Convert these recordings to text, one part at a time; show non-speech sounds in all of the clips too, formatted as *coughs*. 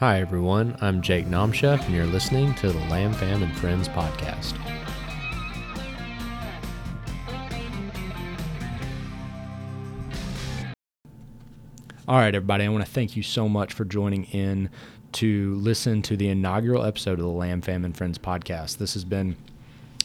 Hi, everyone. I'm Jake Nomchef, and you're listening to the Lamb Fam and Friends podcast. All right, everybody, I want to thank you so much for joining in to listen to the inaugural episode of the Lamb Fam and Friends podcast. This has been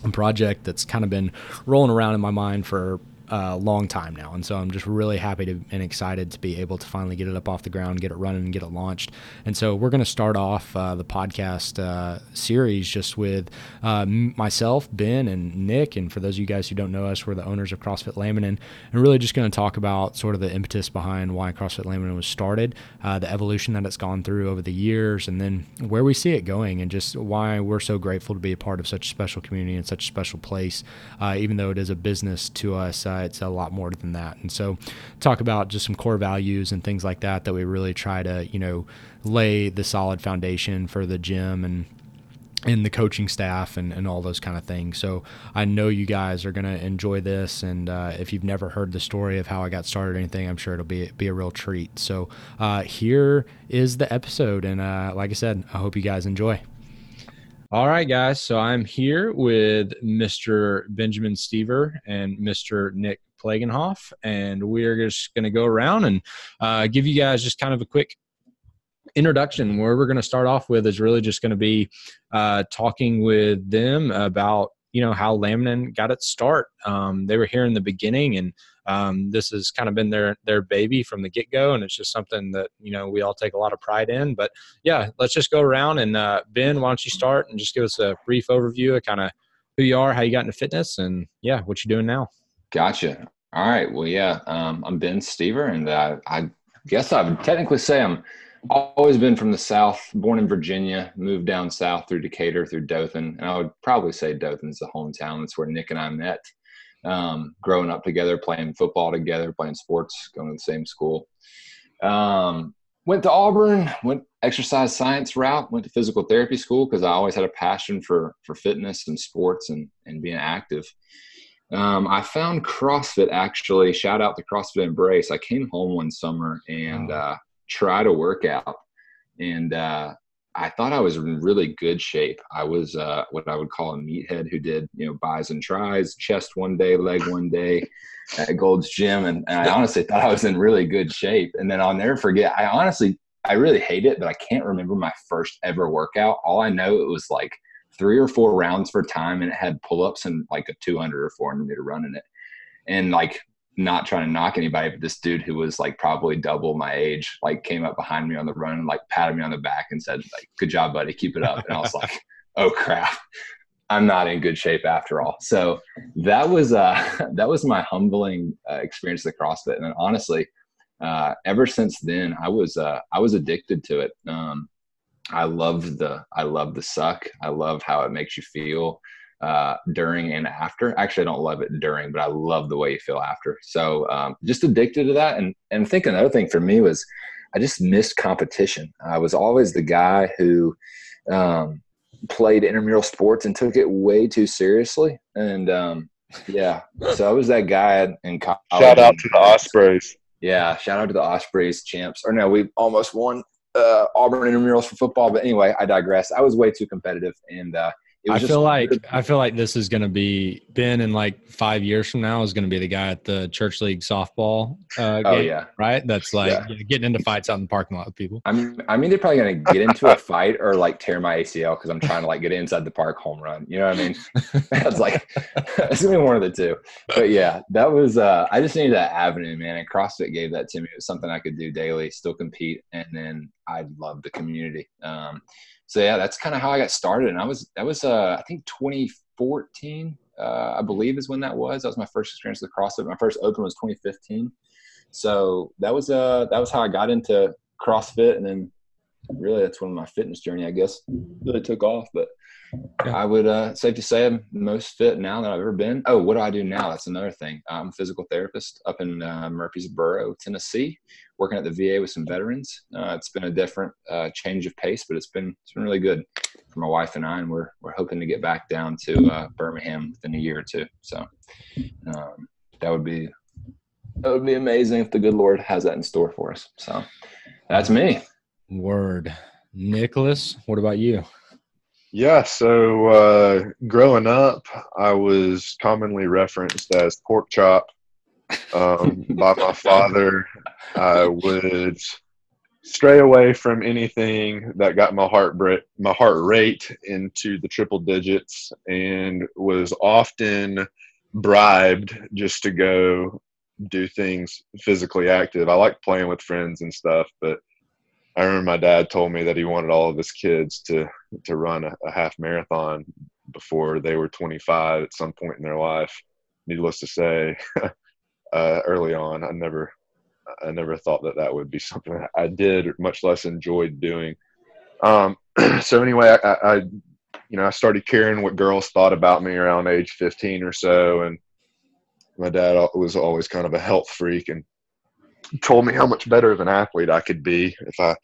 a project that's kind of been rolling around in my mind for a long time now. And so I'm just really happy to, and excited to be able to finally get it up off the ground, get it running, and get it launched. And so we're going to start off uh, the podcast uh, series just with uh, myself, Ben, and Nick. And for those of you guys who don't know us, we're the owners of CrossFit Laminin, and really just going to talk about sort of the impetus behind why CrossFit Laminin was started, uh, the evolution that it's gone through over the years, and then where we see it going, and just why we're so grateful to be a part of such a special community and such a special place, uh, even though it is a business to us uh, it's a lot more than that. And so, talk about just some core values and things like that that we really try to, you know, lay the solid foundation for the gym and and the coaching staff and, and all those kind of things. So I know you guys are going to enjoy this. And uh, if you've never heard the story of how I got started or anything, I'm sure it'll be, be a real treat. So uh, here is the episode. And uh, like I said, I hope you guys enjoy. All right, guys. So I'm here with Mr. Benjamin Stever and Mr. Nick Plagenhoff, and we're just going to go around and uh, give you guys just kind of a quick introduction. Where we're going to start off with is really just going to be uh, talking with them about you know how Laminin got its start. Um, they were here in the beginning, and um, this has kind of been their their baby from the get go, and it's just something that you know we all take a lot of pride in. But yeah, let's just go around and uh, Ben, why don't you start and just give us a brief overview of kind of who you are, how you got into fitness, and yeah, what you're doing now. Gotcha. All right. Well, yeah, um, I'm Ben Stever, and uh, I guess I would technically say I'm always been from the South, born in Virginia, moved down south through Decatur, through Dothan, and I would probably say Dothan's the hometown. That's where Nick and I met um, growing up together, playing football together, playing sports, going to the same school. Um, went to Auburn, went exercise science route, went to physical therapy school because I always had a passion for for fitness and sports and and being active. Um, I found CrossFit actually. Shout out to CrossFit Embrace. I came home one summer and uh, tried a workout, and uh, I thought I was in really good shape. I was uh, what I would call a meathead who did, you know, bis and tris, chest one day, leg one day at Gold's Gym. And, and I honestly thought I was in really good shape. And then I'll never forget, I honestly, I really hate it, but I can't remember my first ever workout. All I know it was like three or four rounds for time and it had pull ups and like a 200 or 400 meter run in it. And like not trying to knock anybody, but this dude who was like probably double my age, like came up behind me on the run and like patted me on the back and said, like, good job, buddy, keep it up. And I was *laughs* like, oh crap. I'm not in good shape after all. So that was uh *laughs* that was my humbling uh, experience with CrossFit. And then honestly, uh, ever since then, I was uh, I was addicted to it. Um, I love the I love the suck. I love how it makes you feel uh, during and after. Actually, I don't love it during, but I love the way you feel after. So um, just addicted to that. And and I think another thing for me was I just missed competition. I was always the guy who um, played intramural sports and took it way too seriously. And um, yeah, so I was that guy in college. Shout out to the Ospreys. Yeah, shout out to the Ospreys champs. Or no, we almost won uh, Auburn intramurals for football. But anyway, I digress. I was way too competitive, and uh, I feel like I feel like this is going to be Ben in like five years from now is going to be the guy at the church league softball. Uh, oh game, yeah, right. That's like yeah. you know, getting into fights out in the parking lot with people. I mean, I mean, they're probably going to get into a fight or like tear my ACL because I'm trying to like get inside the park home run. You know what I mean? *laughs* That's like *laughs* it's gonna be one of the two. But yeah, that was. uh I just needed that avenue, man. And CrossFit gave that to me. It was something I could do daily, still compete, and then I love the community. Um, so yeah, that's kind of how I got started. And I was that was uh, I think 2014, uh, I believe is when that was. That was my first experience with CrossFit. My first open was 2015. So that was uh that was how I got into CrossFit, and then really that's when my fitness journey, I guess, really took off. But yeah. I would uh, safe to say I'm most fit now that I've ever been. Oh, what do I do now? That's another thing. I'm a physical therapist up in uh, Murfreesboro, Tennessee, working at the VA with some veterans. Uh, it's been a different uh, change of pace, but it's been it's been really good for my wife and I, and we're we're hoping to get back down to uh, Birmingham within a year or two. So um, that would be that would be amazing if the good Lord has that in store for us. So that's me. Word. Nicholas, what about you? Yeah, so uh, growing up, I was commonly referenced as pork chop um, *laughs* by my father. I would stray away from anything that got my heart my heart rate into the triple digits, and was often bribed just to go do things physically active. I like playing with friends and stuff, but I remember my dad told me that he wanted all of his kids to to run a, a half marathon before they were 25 at some point in their life. Needless to say, *laughs* uh, early on, I never I never thought that that would be something I did, much less enjoyed doing. Um, *clears throat* so anyway, I, I, you know, I started caring what girls thought about me around age 15 or so, and my dad was always kind of a health freak and told me how much better of an athlete I could be if I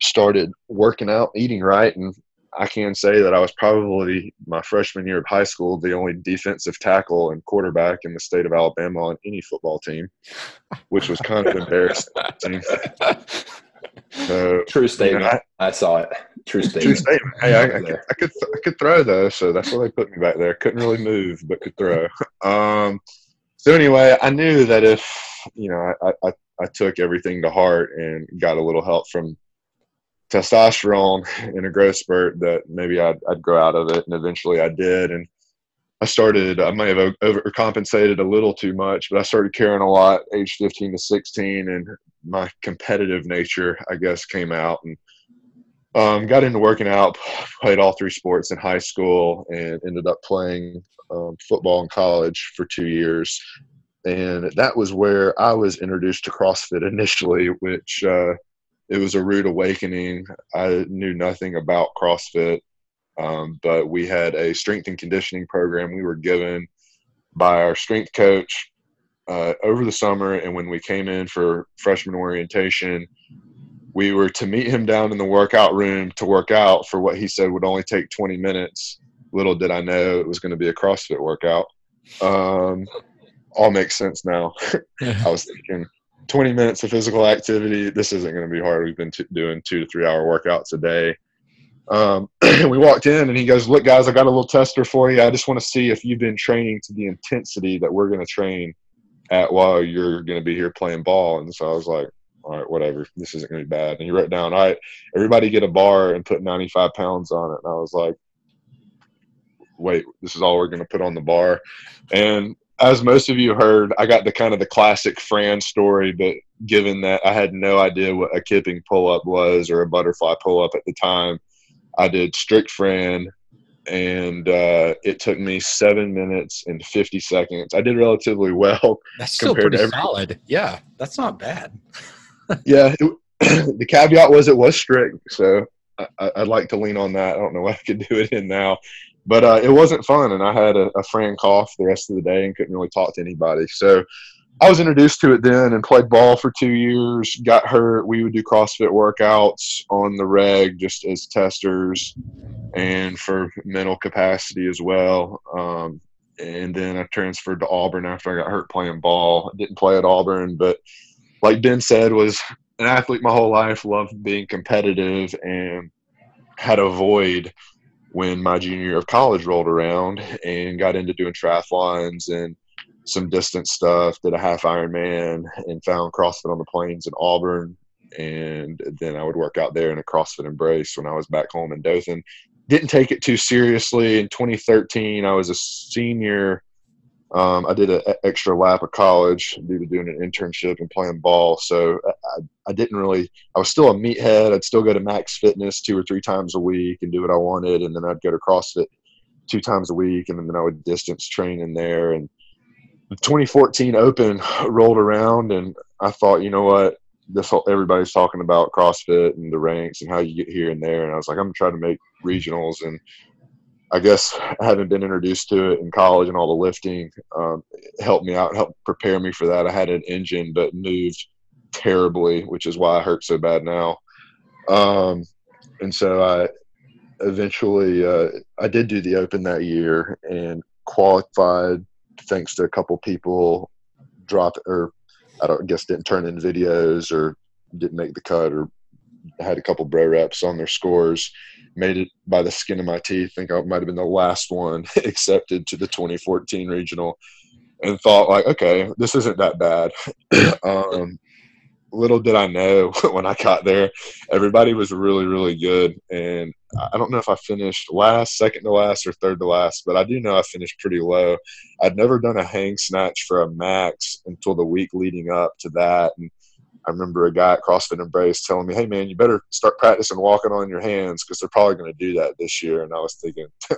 started working out, eating right, and I can say that I was probably my freshman year of high school the only defensive tackle and quarterback in the state of Alabama on any football team, which was kind of embarrassing. So, true statement. You know, I, I, saw it. True statement. True statement. Hey, I, I, could, I, could, I could throw though, so that's why they put me back there. Couldn't really move, but could throw. Um, so anyway, I knew that if you know I, I, took everything to heart and got a little help from testosterone *laughs* in a growth spurt that maybe I'd, I'd grow out of it. And eventually I did. And I started, I may have overcompensated a little too much, but I started caring a lot age 15 to 16. And my competitive nature, I guess, came out and um, got into working out, played all three sports in high school and ended up playing um, football in college for two years. And that was where I was introduced to CrossFit initially, which, uh, it was a rude awakening. I knew nothing about CrossFit, um, but we had a strength and conditioning program we were given by our strength coach uh, over the summer. And when we came in for freshman orientation, we were to meet him down in the workout room to work out for what he said would only take 20 minutes. Little did I know it was going to be a CrossFit workout. Um, all makes sense now. *laughs* I was thinking, 20 minutes of physical activity. This isn't going to be hard. We've been t- doing two to three hour workouts a day. Um, *clears throat* we walked in and he goes, Look, guys, I got a little tester for you. I just want to see if you've been training to the intensity that we're going to train at while you're going to be here playing ball. And so I was like, All right, whatever. This isn't going to be bad. And he wrote down, All right, everybody get a bar and put 95 pounds on it. And I was like, Wait, this is all we're going to put on the bar. And as most of you heard, I got the kind of the classic Fran story, but given that I had no idea what a kipping pull up was or a butterfly pull up at the time, I did strict Fran, and uh, it took me seven minutes and fifty seconds. I did relatively well. *laughs* That's still pretty solid. Yeah, that's not bad. *laughs* yeah, it, *clears throat* the caveat was it was strict, so I, would like to lean on that. I don't know what I could do it in now but uh, it wasn't fun, and I had a, a Fran cough the rest of the day and couldn't really talk to anybody. So I was introduced to it then and played ball for two years. Got hurt. We would do CrossFit workouts on the reg just as testers and for mental capacity as well. Um, and then I transferred to Auburn after I got hurt playing ball. didn't play at Auburn, but like Ben said, was an athlete my whole life. Loved being competitive and had a void when my junior year of college rolled around and got into doing triathlons and some distance stuff, did a half Ironman and found CrossFit on the plains in Auburn. And then I would work out there in a CrossFit embrace when I was back home in Dothan. Didn't take it too seriously. In 2013, I was a senior um, I did an extra lap of college due to doing an internship and playing ball. So I, I didn't really, I was still a meathead. I'd still go to max fitness two or three times a week and do what I wanted. And then I'd go to CrossFit two times a week. And then I would distance train in there. And the 2014 Open rolled around and I thought, you know what? This whole, everybody's talking about CrossFit and the ranks and how you get here and there. And I was like, I'm trying to make regionals. And I guess having been introduced to it in college and all the lifting um, helped me out, helped prepare me for that. I had an engine, but moved terribly, which is why I hurt so bad now. Um, and so I eventually uh, I did do the Open that year and qualified thanks to a couple people drop or I don't I guess didn't turn in videos or didn't make the cut or had a couple bro reps on their scores. Made it by the skin of my teeth. think I might have been the last one *laughs* accepted to the 2014 regional, and thought like, okay, this isn't that bad. *clears throat* um, little did I know *laughs* when I got there, everybody was really, really good. And I don't know if I finished last, second to last, or third to last, but I do know I finished pretty low. I'd never done a hang snatch for a max until the week leading up to that. And I remember a guy at CrossFit Embrace telling me, "Hey man, you better start practicing walking on your hands because they're probably going to do that this year." And I was thinking, *laughs*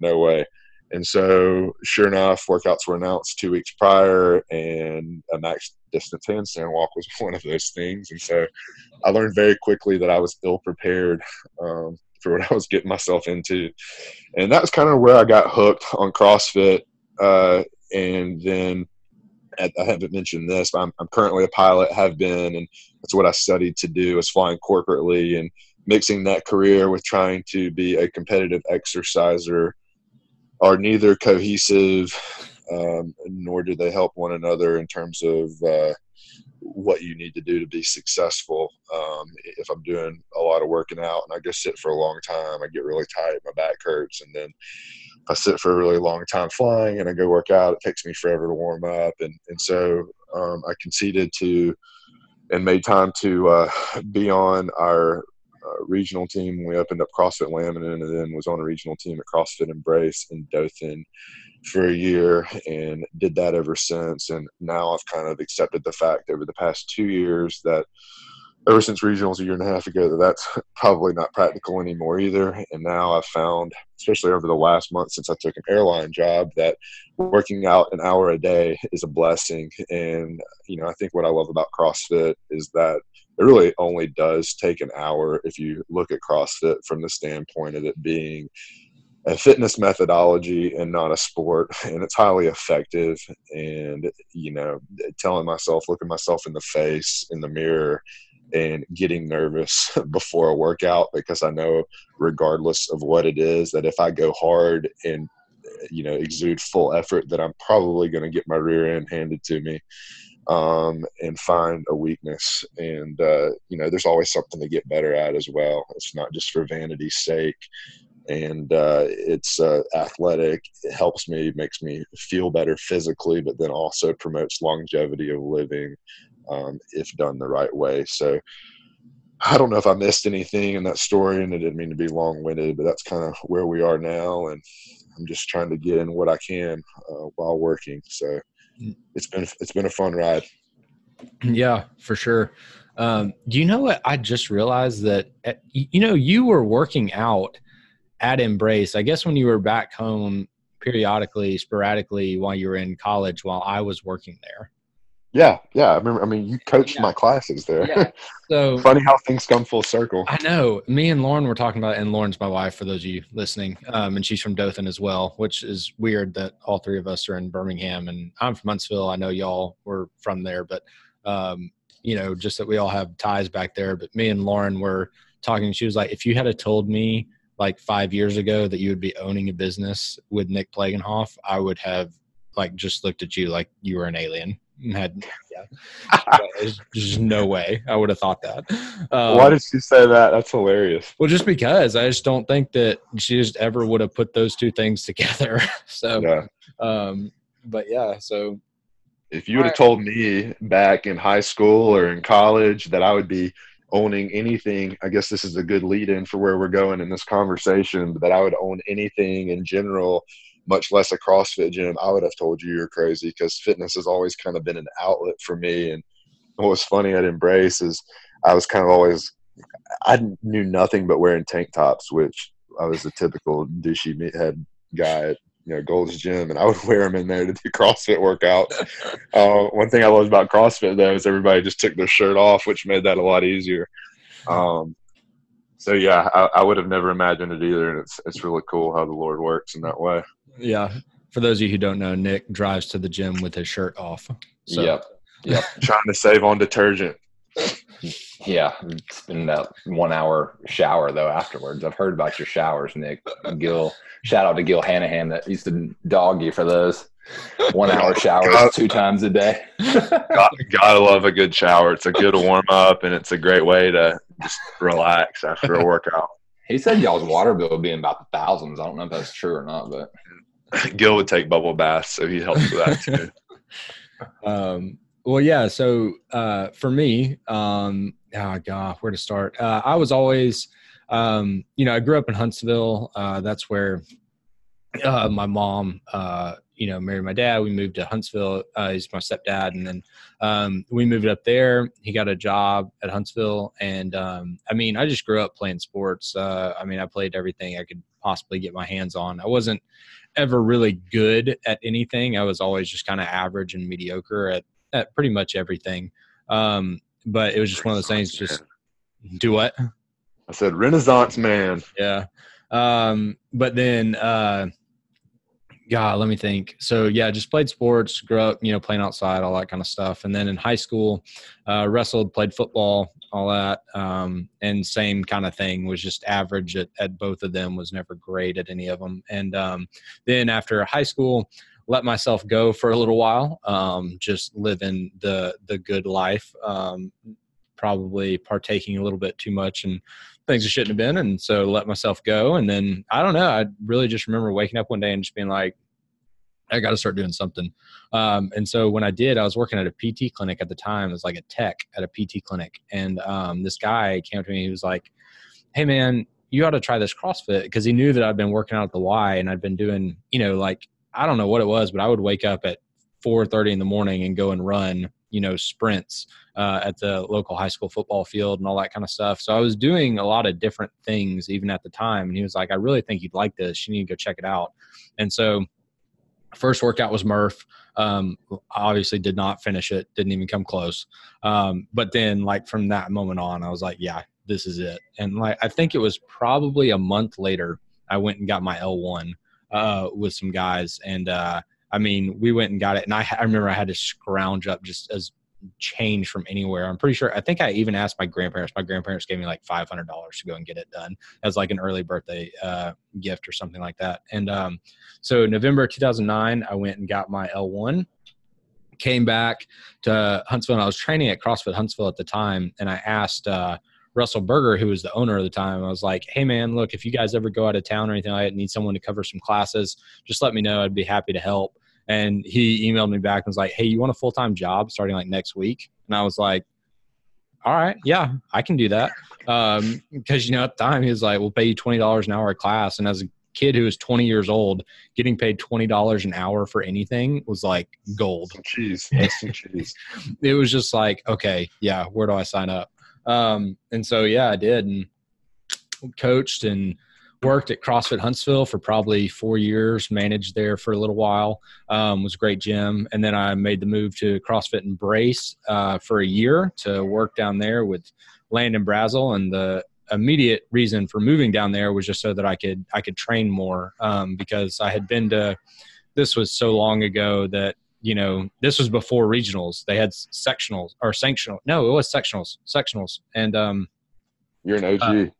"No way." And so, sure enough, workouts were announced two weeks prior, and a max distance handstand walk was *laughs* one of those things. And so, I learned very quickly that I was ill prepared um, for what I was getting myself into, and that was kind of where I got hooked on CrossFit. Uh, and then I haven't mentioned this, but I'm, I'm currently a pilot, have been, and that's what I studied to do is flying corporately and mixing that career with trying to be a competitive exerciser are neither cohesive um, nor do they help one another in terms of uh, what you need to do to be successful. Um, if I'm doing a lot of working out and I go sit for a long time, I get really tired, my back hurts, and then I sit for a really long time flying and I go work out, it takes me forever to warm up, and and so um, I conceded to and made time to uh, be on our uh, regional team. We opened up CrossFit Laminin and then was on a regional team at CrossFit Embrace in Dothan for a year and did that ever since. And now I've kind of accepted the fact over the past two years that ever since regionals a year and a half ago that that's *laughs* probably not practical anymore either. And now i've found especially over the last month since i took an airline job that working out an hour a day is a blessing. And you know i think what i love about crossfit is that it really only does take an hour if you look at CrossFit from the standpoint of it being a fitness methodology and not a sport *laughs* and it's highly effective. And you know telling myself looking myself in the face in the mirror and getting nervous *laughs* before a workout because i know regardless of what it is that if i go hard and you know exude full effort that i'm probably going to get my rear end handed to me um, and find a weakness. And, uh, you know, there's always something to get better at as well. It's not just for vanity's sake. And uh, it's uh, athletic. It helps me, makes me feel better physically, but then also promotes longevity of living um, if done the right way. So, I don't know if I missed anything in that story, and I didn't mean to be long winded, but that's kind of where we are now. And I'm just trying to get in what I can uh, while working. So, it's been it's been a fun ride. *clears throat* Yeah, for sure. Um, do you know what I just realized that at, eh, you know you were working out at Embrace? I guess when you were back home periodically, sporadically while you were in college, while I was working there. Yeah, yeah. I remember. I mean, you coached yeah. my classes there. Yeah. *laughs* So funny how things come full circle. I know. Me and Lauren were talking about, it, and Lauren's my wife for those of you listening, um, and she's from Dothan as well, which is weird that all three of us are in Birmingham, and I'm from Huntsville. I know y'all were from there, but um, you know, just that we all have ties back there. But me and Lauren were talking. She was like, "If you had told me like five years ago that you would be owning a business with Nick Plagenhoff, I would have like just looked at you like you were an alien." Had *laughs* yeah, there's just no way I would have thought that. Um, Why did she say that? That's hilarious. Well, just because I just don't think that she just ever would have put those two things together. *laughs* so, yeah. Um, but yeah, so if you would have told me back in high school or in college that I would be owning anything, I guess this is a good lead in for where we're going in this conversation, but that I would own anything in general much less a CrossFit gym, I would have told you you're crazy because fitness has always kind of been an outlet for me. And what was funny at Embrace is I was kind of always, I knew nothing but wearing tank tops, which I was a typical douchey meathead guy at you know Gold's Gym, and I would *laughs* wear them in there to do CrossFit workouts. *laughs* uh, one thing I loved about CrossFit though is everybody just took their shirt off, which made that a lot easier. Um, so yeah, I, I, would have never imagined it either, and it's it's really cool how the Lord works in that way. Yeah. For those of you who don't know, Nick drives to the gym with his shirt off. So. Yep. Yep. *laughs* Trying to save on detergent. Yeah, it's been that one hour shower though afterwards. I've heard about your showers, Nick. Gil, shout out to Gil Hanahan that used to dog you for those one hour *laughs* showers God, two times a day. *laughs* God, gotta love a good shower. It's a good warm up and it's a great way to just relax after a workout. He said y'all's water bill would be in about the thousands. I don't know if that's true or not, but *laughs* Gil would take bubble baths, so he helps with that too. *laughs* um, well, yeah. So uh, for me, um, oh god, where to start? Uh, I was always, um, you know, I grew up in Huntsville. Uh, that's where uh, my mom, uh, you know, married my dad. We moved to Huntsville. Uh, he's my stepdad, and then um, we moved up there. He got a job at Huntsville, and um, I mean, I just grew up playing sports. Uh, I mean, I played everything I could possibly get my hands on. I wasn't ever really good at anything. I was always just kind of average and mediocre at at pretty much everything. Um, but it was just one of those things. Just do what? I said Renaissance man. Yeah. Um, but then, uh, God, let me think. So yeah, just played sports, grew up, you know, playing outside, all that kind of stuff. And then in high school, uh, wrestled, played football, all that. Um, and same kind of thing was just average at, at both of them was never great at any of them. And, um, then after high school, let myself go for a little while, um, just living the, the good life, um, probably partaking a little bit too much and things I shouldn't have been. And so let myself go. And then I don't know, I really just remember waking up one day and just being like, I got to start doing something. Um, and so when I did, I was working at a PT clinic at the time. It was like a tech at a PT clinic. And um, this guy came to me. He was like, Hey, man, you ought to try this CrossFit because he knew that I'd been working out at the Y and I'd been doing, you know, like, I don't know what it was, but I would wake up at 4.30 in the morning and go and run, you know, sprints uh, at the local high school football field and all that kind of stuff. So I was doing a lot of different things even at the time. And he was like, I really think you'd like this. You need to go check it out. And so first workout was Murph. Um, obviously did not finish it, didn't even come close. Um, but then like from that moment on, I was like, yeah, this is it. And like, I think it was probably a month later, I went and got my L1 uh, with some guys. And uh, I mean, we went and got it. And I, I remember I had to scrounge up just as change from anywhere. I'm pretty sure. I think I even asked my grandparents. My grandparents gave me like five hundred dollars to go and get it done as like an early birthday uh, gift or something like that. And um, so November 2009, I went and got my L1. Came back to Huntsville. and I was training at CrossFit Huntsville at the time, and I asked. Uh, Russell Berger, who was the owner of the time, I was like, "Hey, man, look, if you guys ever go out of town or anything like that, need someone to cover some classes, just let me know. I'd be happy to help." And he emailed me back and was like, "Hey, you want a full time job starting like next week?" And I was like, "All right, yeah, I can do that." Um, because you know at the time he was like, "We'll pay you twenty dollars an hour a class," and as a kid who was 20 years old, getting paid $20 an hour for anything was like gold. Cheese. *laughs* cheese. it was just like, okay, yeah, where do I sign up? Um, and so, yeah, I did and coached and worked at CrossFit Huntsville for probably four years, managed there for a little while, um, was a great gym. And then I made the move to CrossFit Embrace uh, for a year to work down there with Landon Brazel. And the immediate reason for moving down there was just so that I could, I could train more um, because I had been to, this was so long ago that, you know, this was before regionals. They had sectionals or sanctional. No, it was sectionals, sectionals. And, um, you're an OG. Uh,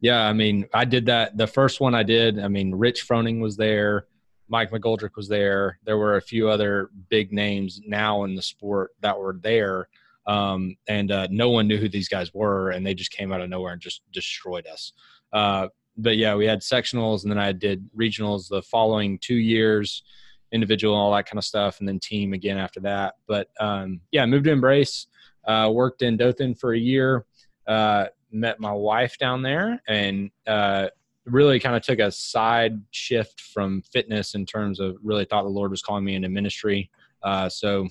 yeah, I mean, I did that. The first one I did, I mean, Rich Froning was there, Mike McGoldrick was there. There were a few other big names now in the sport that were there. Um, and uh, no one knew who these guys were, and they just came out of nowhere and just destroyed us. Uh, but yeah, we had sectionals, and then I did regionals the following two years, individual, all that kind of stuff, and then team again after that. But um, yeah, moved to Embrace, uh, worked in Dothan for a year. Uh, met my wife down there and uh, really kind of took a side shift from fitness in terms of really thought the Lord was calling me into ministry. Uh, so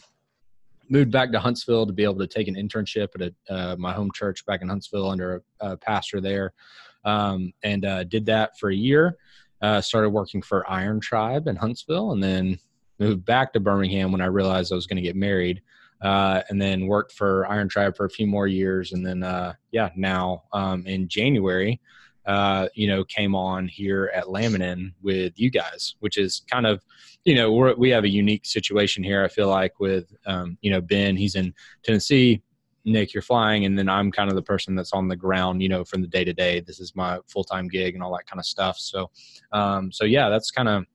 moved back to Huntsville to be able to take an internship at a, uh, my home church back in Huntsville under a, a pastor there, um, and uh, did that for a year. Uh, started working for Iron Tribe in Huntsville, and then moved back to Birmingham when I realized I was going to get married uh, and then worked for Iron Tribe for a few more years, and then uh, yeah, now um, in January, uh, you know, came on here at Laminin with you guys, which is kind of, you know, we we have a unique situation here. I feel like with um, you know Ben, he's in Tennessee. Nick, you're flying, and then I'm kind of the person that's on the ground, you know, from the day to day. This is my full time gig and all that kind of stuff. So, um, so yeah, that's kind of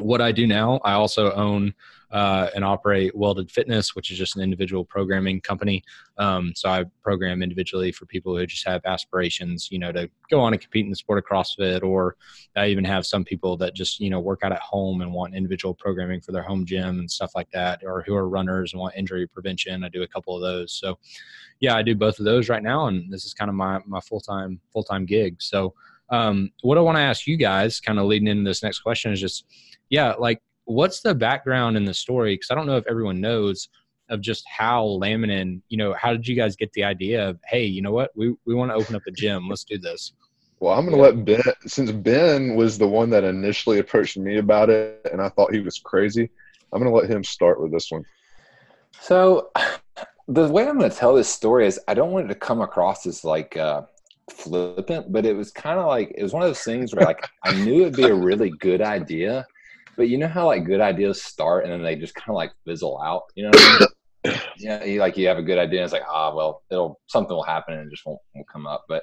what I do now. I also own uh, and operate Welded Fitness, which is just an individual programming company. Um, so I program individually for people who just have aspirations, you know, to go on and compete in the sport of CrossFit, or I even have some people that just you know work out at home and want individual programming for their home gym and stuff like that, or who are runners and want injury prevention. I do a couple of those. So yeah, I do both of those right now, and this is kind of my my full time full time gig. So um, what I want to ask you guys, kind of leading into this next question, is just yeah, like what's the background in the story? Because I don't know if everyone knows of just how Laminin, you know, how did you guys get the idea of, hey, you know what, we, we want to open up a gym, let's do this. Well, I'm going to let Ben, since Ben was the one that initially approached me about it and I thought he was crazy, I'm going to let him start with this one. So, the way I'm going to tell this story is I don't want it to come across as like uh, flippant, but it was kind of like, it was one of those things where like I knew it'd be a really good idea but you know how like good ideas start and then they just kind of like fizzle out. You know I mean? *coughs* yeah, you, like you have a good idea, and it's like ah, well, it'll something will happen and it just won't, won't come up. But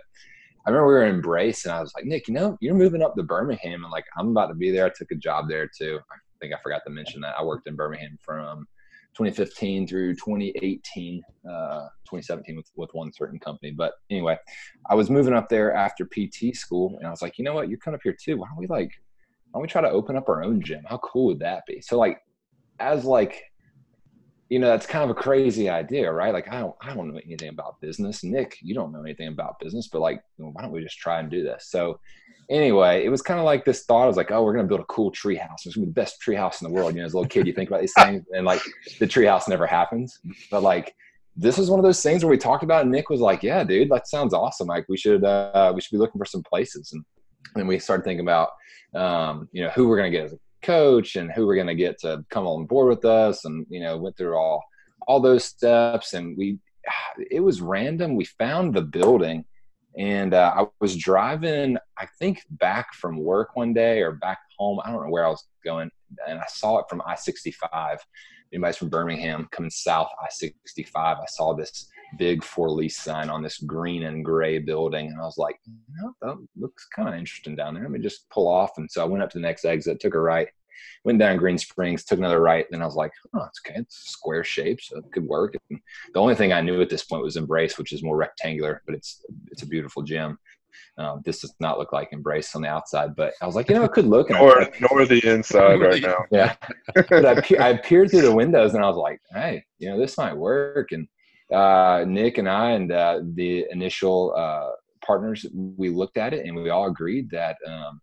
I remember we were Embrace, and I was like, Nick, you know, you're moving up to Birmingham, and like I'm about to be there. I took a job there too. I think I forgot to mention that I worked in Birmingham from 2015 through 2018, uh, 2017 with, with one certain company. But anyway, I was moving up there after PT school, and I was like, you know what, you're coming up here too. Why don't we like don't we try to open up our own gym? How cool would that be? So like, as like, you know, that's kind of a crazy idea, right? Like, I don't, I don't know anything about business. Nick, you don't know anything about business, but like, why don't we just try and do this? So anyway, it was kind of like this thought. I was like, oh, we're gonna build a cool tree house. It's gonna be the best tree house in the world. You know, as a little kid, you think about these *laughs* things, and like the tree house never happens. But like, this was one of those things where we talked about, and Nick was like, yeah, dude, that sounds awesome. Like, we should, uh, we should be looking for some places, and and we started thinking about um, you know, who we're going to get as a coach and who we're going to get to come on board with us. And, you know, went through all, all those steps and we, *sighs* it was random. We found the building and uh, I was driving, I think back from work one day or back home. I don't know where I was going. And I saw it from I 65. Anybody's from Birmingham coming south I 65. I saw this big for lease sign on this green and gray building. And I was like, know, that looks kind of interesting down there. Let me just pull off. And so I went up to the next exit, took a right, went down Green Springs, took another right. And then I was like, oh, it's okay. It's square shape, so it could work. And the only thing I knew at this point was Embrace, which is more rectangular, but it's it's a beautiful gym. Um, this does not look like Embrace on the outside, but I was like, you know, it could look. *laughs* nor, I, nor the inside right *laughs* now. Yeah. but I, pe- I peered through the windows and I was like, hey, you know, this might work. And uh, Nick and I and uh, the initial uh, partners, we looked at it and we all agreed that um,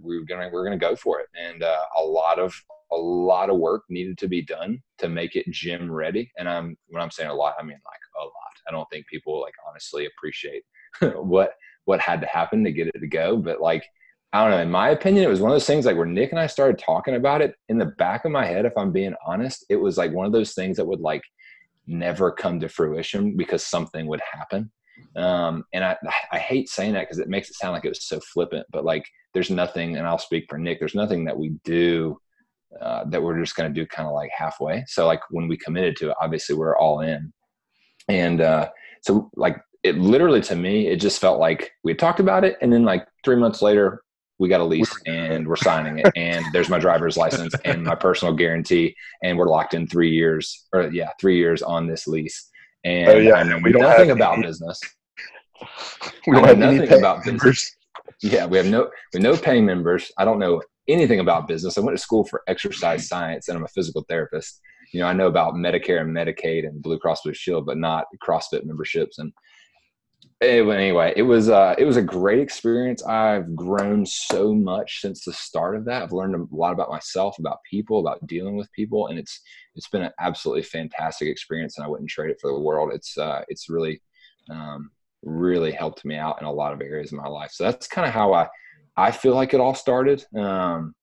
we were gonna we are gonna go for it. And uh, a lot of a lot of work needed to be done to make it gym ready. And I'm when I'm saying a lot, I mean like a lot. I don't think people like honestly appreciate *laughs* what what had to happen to get it to go. But like I don't know. In my opinion, it was one of those things like where Nick and I started talking about it. In the back of my head, if I'm being honest, it was like one of those things that would like never come to fruition because something would happen. Um, and I, I hate saying that because it makes it sound like it was so flippant, but like there's nothing, and I'll speak for Nick, there's nothing that we do uh, that we're just going to do kind of like halfway. So like when we committed to it, obviously we're all in. And uh, so like it literally to me, it just felt like we had talked about it. And then like three months later, we got a lease and we're signing it and there's my driver's license and my personal guarantee and we're locked in three years or yeah three years on this lease. And oh, yeah. I know we don't nothing about any, business. *laughs* We don't have nothing about members. business yeah we have no we have no paying members. I don't know anything about business. I went to school for exercise mm. science and i'm a physical therapist. You know i know about medicare and medicaid and blue cross blue shield but not crossfit memberships and anyway, it was uh, it was a great experience. I've grown so much since the start of that. I've learned a lot about myself, about people, about dealing with people, and it's it's been an absolutely fantastic experience. And I wouldn't trade it for the world. It's uh, it's really um, really helped me out in a lot of areas of my life. So that's kind of how I I feel like it all started. Um,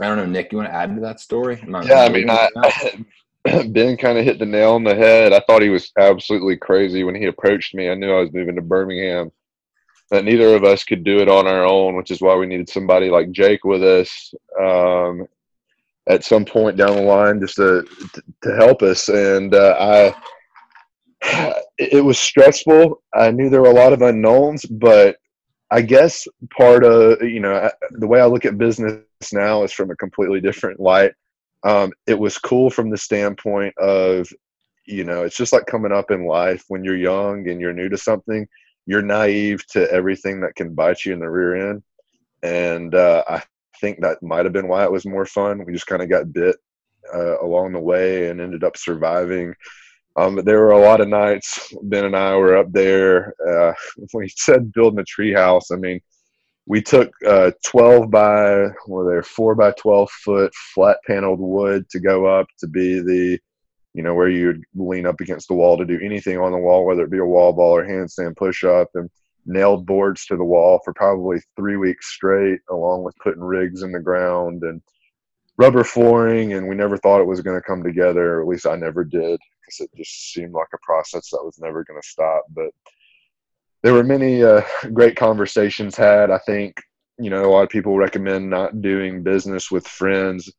I don't know, Nick. You want to add to that story? yeah, I mean, I, *laughs* *clears throat* Ben kind of hit the nail on the head. I thought he was absolutely crazy when he approached me. I knew I was moving to Birmingham, that neither of us could do it on our own, which is why we needed somebody like Jake with us um, at some point down the line just to to help us. And uh, I, *sighs* it was stressful. I knew there were a lot of unknowns, but I guess part of you know the way I look at business now is from a completely different light. Um, it was cool from the standpoint of you know it's just like coming up in life when you're young and you're new to something you're naive to everything that can bite you in the rear end. And uh, i think that might have been why it was more fun. We just kind of got bit uh, along the way and ended up surviving. Um, but there were a lot of nights ben and i were up there uh, *laughs* he said building a tree house i mean we took uh, 12 by were there 4 by 12 foot flat paneled wood to go up to be the you know where you would lean up against the wall to do anything on the wall whether it be a wall ball or handstand push up and nailed boards to the wall for probably three weeks straight along with putting rigs in the ground and rubber flooring and we never thought it was going to come together or at least i never did because it just seemed like a process that was never going to stop but there were many uh, great conversations had. I think you know a lot of people recommend not doing business with friends.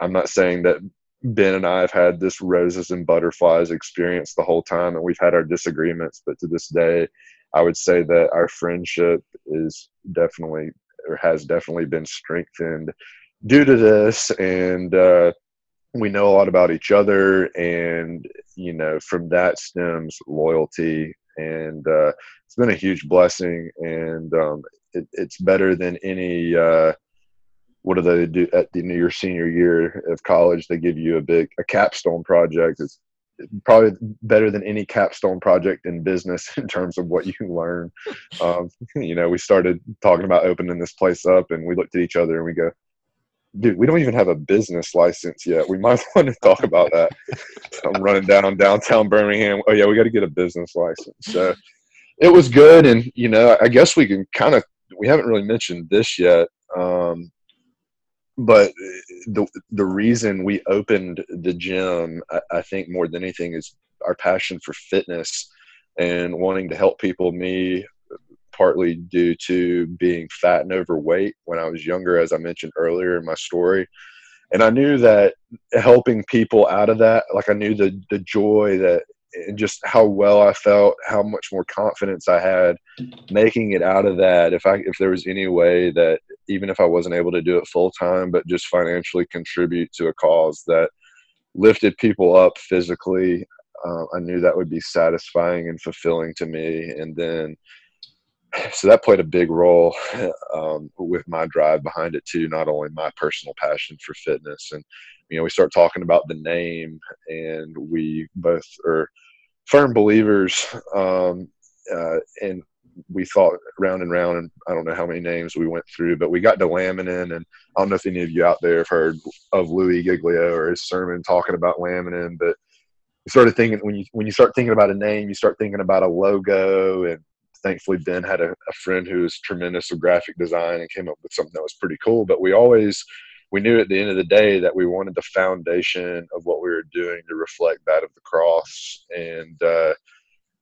I'm not saying that Ben and I have had this roses and butterflies experience the whole time, and we've had our disagreements, but to this day, I would say that our friendship is definitely or has definitely been strengthened due to this, and uh, we know a lot about each other, and you know from that stems loyalty and uh, it's been a huge blessing, and um, it, it's better than any. Uh, what do they do at the end of your senior year of college? They give you a big a capstone project. It's probably better than any capstone project in business *laughs* in terms of what you learn. *laughs* Um, you know, we started talking about opening this place up, and we looked at each other and we go, dude, we don't even have a business license yet. We might *laughs* want to talk about that. I'm running down downtown Birmingham. Oh yeah, we got to get a business license. So it was good, and you know, I guess we can kind of we haven't really mentioned this yet, um, but the the reason we opened the gym, I, I think more than anything, is our passion for fitness and wanting to help people. Me partly due to being fat and overweight when I was younger, as I mentioned earlier in my story. And I knew that helping people out of that, like I knew the the joy that and just how well I felt, how much more confidence I had making it out of that. If I if there was any way that even if I wasn't able to do it full time, but just financially contribute to a cause that lifted people up physically, uh, I knew that would be satisfying and fulfilling to me. And then *laughs* so that played a big role um, with my drive behind it too. Not only my personal passion for fitness, and you know, we start talking about the name, and we both are firm believers. Um, uh, and we thought round and round, and I don't know how many names we went through, but we got to laminin, and I don't know if any of you out there have heard of Louie Giglio or his sermon talking about laminin, but we started thinking when you when you start thinking about a name, you start thinking about a logo and thankfully Ben had a, a friend who was tremendous with graphic design and came up with something that was pretty cool. But we always we knew at the end of the day that we wanted the foundation of what we were doing to reflect that of the cross. And uh,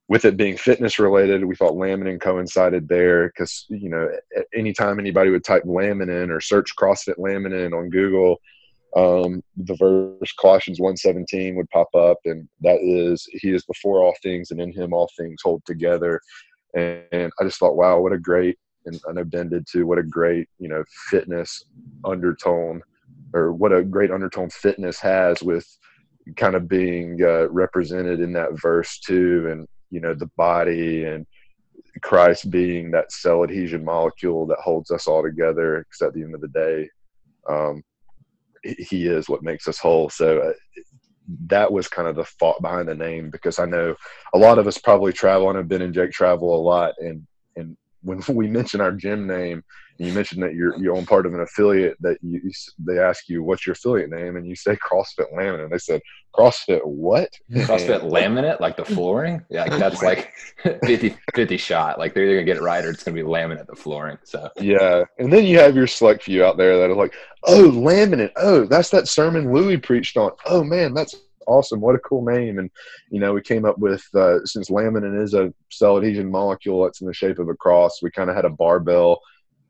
with it being fitness related, we thought laminin coincided there because you know anytime anybody would type laminin or search CrossFit laminin on Google, um, the verse Colossians 1:17 would pop up, and that is, He is before all things, and in Him all things hold together. And, I just thought, wow, what a great, and I know Ben did too, what a great, you know, fitness undertone or what a great undertone fitness has with kind of being uh, represented in that verse too. And, you know, the body and Christ being that cell adhesion molecule that holds us all together. Because at the end of the day, um, he is what makes us whole. So uh, that was kind of the thought behind the name because I know a lot of us probably travel and have been in Jake travel a lot. And, when *laughs* we mention our gym name, and you mentioned that you're, you own part of an affiliate that you, they ask you, what's your affiliate name? And you say *laughs* CrossFit Laminate. And they said, CrossFit what? CrossFit *laughs* Laminate, like the flooring? Yeah, like that's like 50, 50 shot. Like they're either going to get it right or it's going to be laminate the flooring. So, yeah. And then you have your select few out there that are like, oh, laminate. Oh, that's that sermon Louie preached on. Oh, man, that's awesome. What a cool name. And, you know, we came up with, uh, since laminin is a cell adhesion molecule that's in the shape of a cross, we kind of had a barbell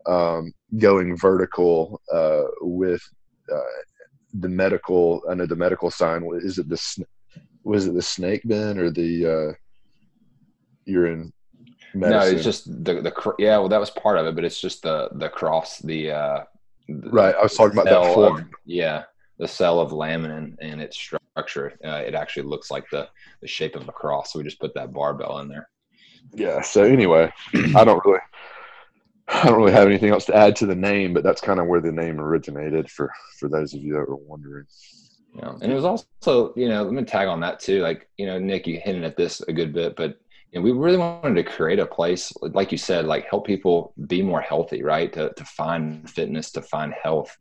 um, going vertical uh, with uh, the medical. I know the medical sign. Is it the was it the snake bin or the uh, you're in? Medicine? No, it's just the the yeah. Well, that was part of it, but it's just the the cross the. Uh, right, I was talking about that form. yeah, the cell of laminin and its structure, uh, it actually looks like the the shape of a cross. So we just put that barbell in there. Yeah. So anyway, I don't really, I don't really have anything else to add to the name, but that's kind of where the name originated for for those of you that were wondering. Yeah, and it was also, you know, let me tag on that too. Like, you know, Nick, you hinted at this a good bit, but you know, we really wanted to create a place, like you said, like help people be more healthy, right? To to find fitness, to find health.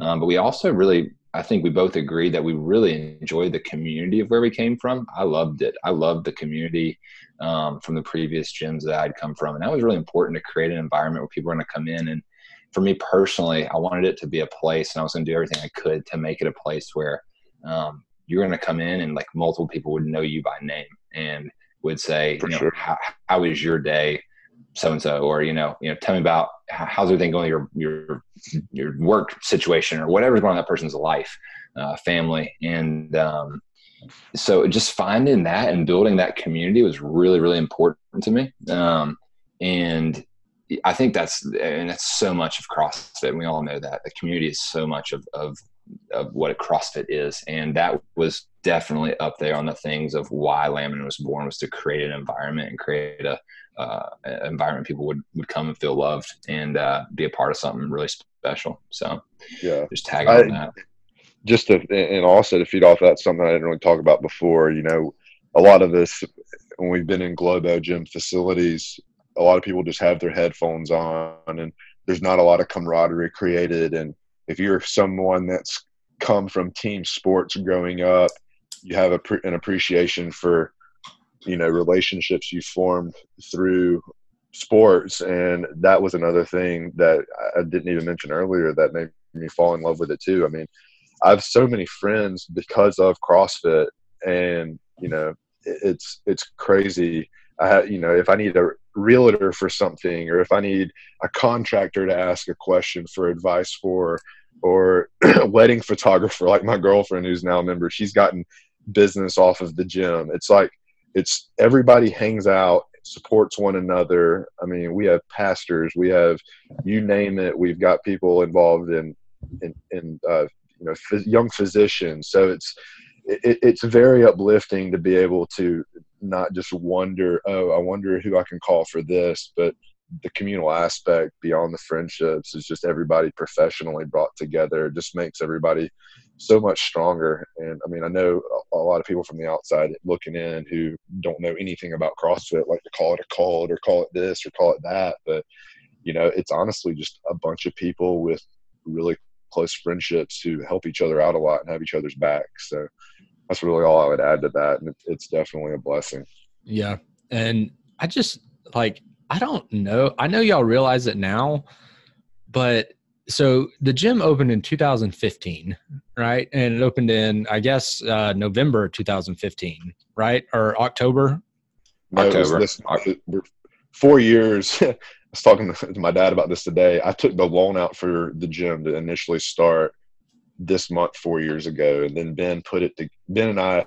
Um, but we also really, I think we both agreed that we really enjoyed the community of where we came from. I loved it. I loved the community um, from the previous gyms that I'd come from, and that was really important to create an environment where people are going to come in. And for me personally, I wanted it to be a place, and I was going to do everything I could to make it a place where um, you're going to come in and like multiple people would know you by name and would say, For you know, sure. how, how is your day, so and so, or you know, you know, tell me about how's everything going, your your your work situation, or whatever's going on that person's life, uh, family, and um, so just finding that and building that community was really really important to me. Um, and I think that's and that's so much of CrossFit. We all know that the community is so much of of of what a CrossFit is, and that was definitely up there on the things of why Laminin was born was to create an environment and create a uh, environment people would would come and feel loved and uh, be a part of something really special. So Yeah. just tag on I- that. just to and also to feed off that something I didn't really talk about before. You know, a lot of this when we've been in Globo gym facilities, a lot of people just have their headphones on, and there's not a lot of camaraderie created. And if you're someone that's come from team sports growing up, you have a, pre- an appreciation for you know relationships you formed through sports and that was another thing that i didn't even mention earlier that made me fall in love with it too i mean I have so many friends because of CrossFit, and you know, it's it's crazy. I have, you know, if I need a realtor for something, or if I need a contractor to ask a question for advice for, or a *clears throat* wedding photographer like my girlfriend who's now a member, she's gotten business off of the gym. It's like it's everybody hangs out, supports one another. I mean, we have pastors, we have you name it. We've got people involved in in, in uh, you know young physicians so it's it, it's very uplifting to be able to not just wonder oh i wonder who i can call for this but the communal aspect beyond the friendships is just everybody professionally brought together it just makes everybody so much stronger and i mean i know a, lot of people from the outside looking in who don't know anything about crossfit like to call it a cult or call it this or call it that but you know it's honestly just a bunch of people with really close friendships who help each other out a lot and have each other's back. So that's really all I would add to that. And it's definitely a blessing. Yeah. And I just like, I don't know. I know y'all realize it now, but so the gym opened in 2015, right? And it opened in, I guess, uh, November 2015, right? Or October. No, it was October. this- we're four years. *laughs* I was talking to my dad about this today. I took the loan out for the gym to initially start this month four years ago, and then Ben put it to Ben and I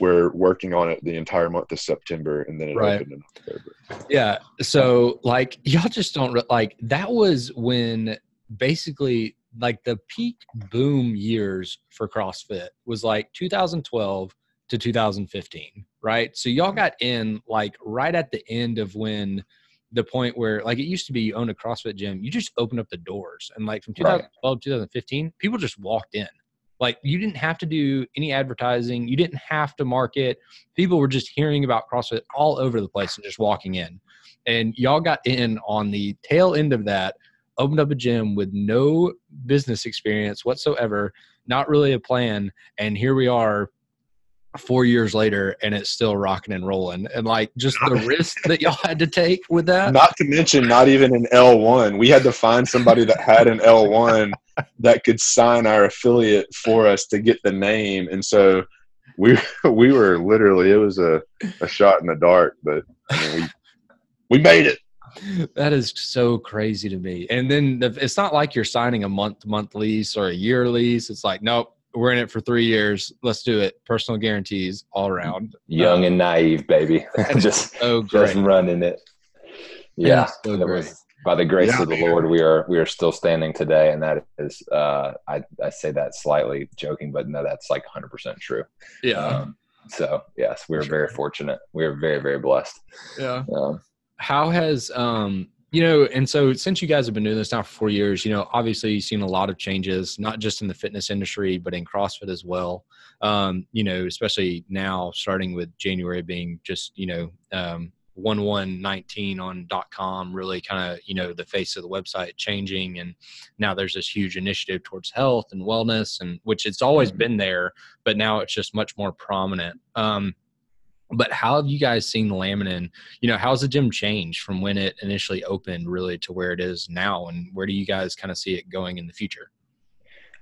were working on it the entire month of September, and then it Right. opened in October. Yeah. So like y'all just don't re- like that was when basically like the peak boom years for CrossFit was like 2012 to 2015, right? So y'all got in like right at the end of when the point where like it used to be you own a CrossFit gym, you just open up the doors and like from Right. 2012 2015, people just walked in. Like you didn't have to do any advertising, you didn't have to market. People were just hearing about CrossFit all over the place and just walking in. And y'all got in on the tail end of that, opened up a gym with no business experience whatsoever, not really a plan, and here we are four years later and it's still rocking and rolling. And like just the risk that y'all had to take with that. Not to mention, not even an L1. We had to find somebody that had an L1 that could sign our affiliate for us to get the name. And so we we were literally it was a, a shot in the dark, but I mean, we we made it. That is so crazy to me. And then the, it's not like you're signing a month month lease or a year lease. It's like, nope, we're in it for three years. Let's do it. Personal guarantees all around. Young Um, and naive, baby. *laughs* *laughs* just so just running it. Yeah, so that was by the grace Yeah, of the man. Lord, we are we are still standing today, and that is uh, I I say that slightly joking, but no, that's like 100 percent true. Yeah. Um, so yes, we are very fortunate. We are very very blessed. yeah. Um, how has um you know and so since you guys have been doing this now for four years you know obviously you've seen a lot of changes not just in the fitness industry but in crossfit as well. Um you know especially now starting with january being just you know um 1119 on dot com really kind of you know the face of the website changing. And now there's this huge initiative towards health and wellness and which it's always Mhm. been there but now it's just much more prominent. Um but how have you guys seen the laminin you know how's the gym changed from when it initially opened really to where it is now and where do you guys kind of see it going in the future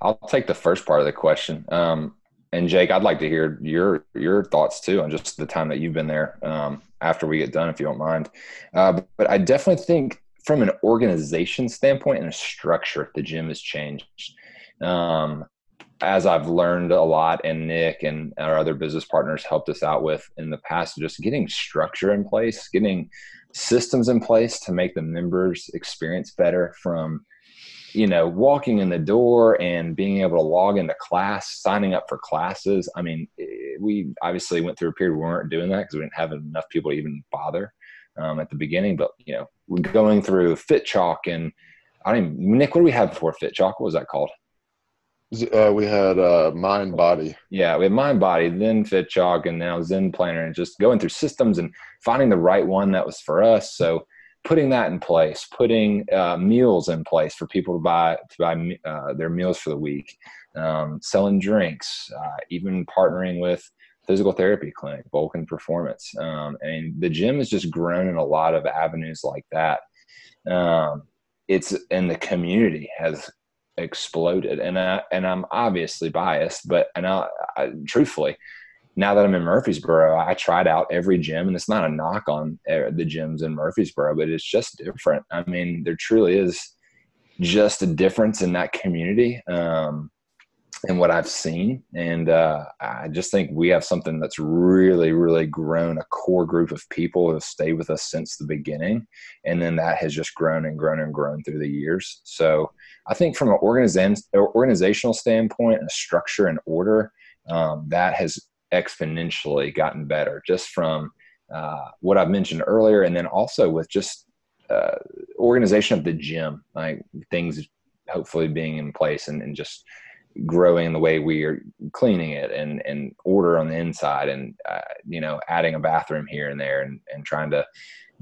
I'll take the first part of the question. Um, and Jake, I'd like to hear your your thoughts too on just the time that you've been there. Um, after we get done, if you don't mind. Uh, but, but I definitely think from an organization standpoint and a structure, the gym has changed. Um, as I've learned a lot, and Nick and our other business partners helped us out with in the past, just getting structure in place, getting systems in place to make the members experience better from you know, walking in the door and being able to log into class, signing up for classes. I mean, eh, we obviously went through a period we weren't doing that because we didn't have enough people to even bother um, at the beginning. But you know, we're going through Fit Chalk and I even Nick. What do we have before Fit Chalk? What was that called? Uh, we had uh, mind body. Yeah, we had Mind Body, then Fit Chalk, and now Zen Planner, and just going through systems and finding the right one that was for us. So putting that in place, putting uh, meals in place for people to buy to buy uh, their meals for the week, um, selling drinks, uh, even partnering with physical therapy clinic, Vulcan Performance, um, and the gym has just grown in a lot of avenues like that. Um, it's and the community has exploded, and I and I'm obviously biased, but and I, I truthfully now that I'm in Murfreesboro, I tried out every gym, and it's not a knock on uh, the gyms in Murfreesboro, but it's just different. I mean, there truly is just a difference in that community um, and what I've seen, and uh, I just think we have something that's really, really grown a core group of people who have stayed with us since the beginning, and then that has just grown and grown and grown through the years. So I think from an organization organizational standpoint, a structure and order, um, that has exponentially gotten better just from uh, what I've mentioned earlier, and then also with just uh, organization of the gym, like things hopefully being in place and, and just growing the way we are cleaning it and and order on the inside and uh, you know adding a bathroom here and there and, and trying to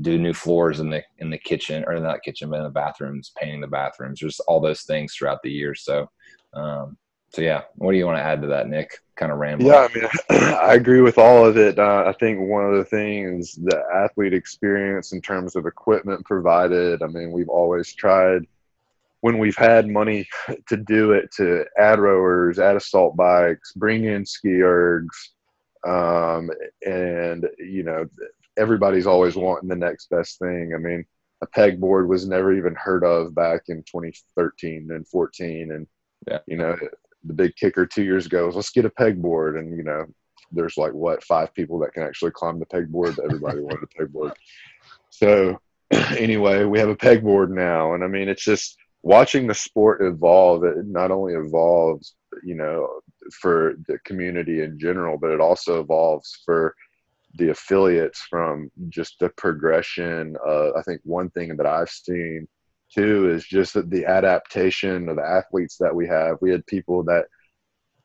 do new floors in the in the kitchen or not kitchen but in the bathrooms painting the bathrooms just all those things throughout the year so um, so yeah what do you want to add to that nick kind of rambling Yeah, I mean, *clears throat* I agree with all of it. Uh, I think one of the things the athlete experience in terms of equipment provided. I mean, we've always tried when we've had money *laughs* to do it to add rowers, add assault bikes, bring in ski ergs, um, and you know, everybody's always wanting the next best thing. I mean, a pegboard was never even heard of back in 2013 and 14, and Yeah. you know, the big kicker two years ago was let's get a pegboard, and you know, there's like what five people that can actually climb the pegboard. But everybody wanted a pegboard. So *clears throat* anyway, we have a pegboard now, and I mean, it's just watching the sport evolve. It not only evolves, you know, for the community in general, but it also evolves for the affiliates from just the progression. I think one thing that I've seen too is just the adaptation of the athletes that we have. We had people that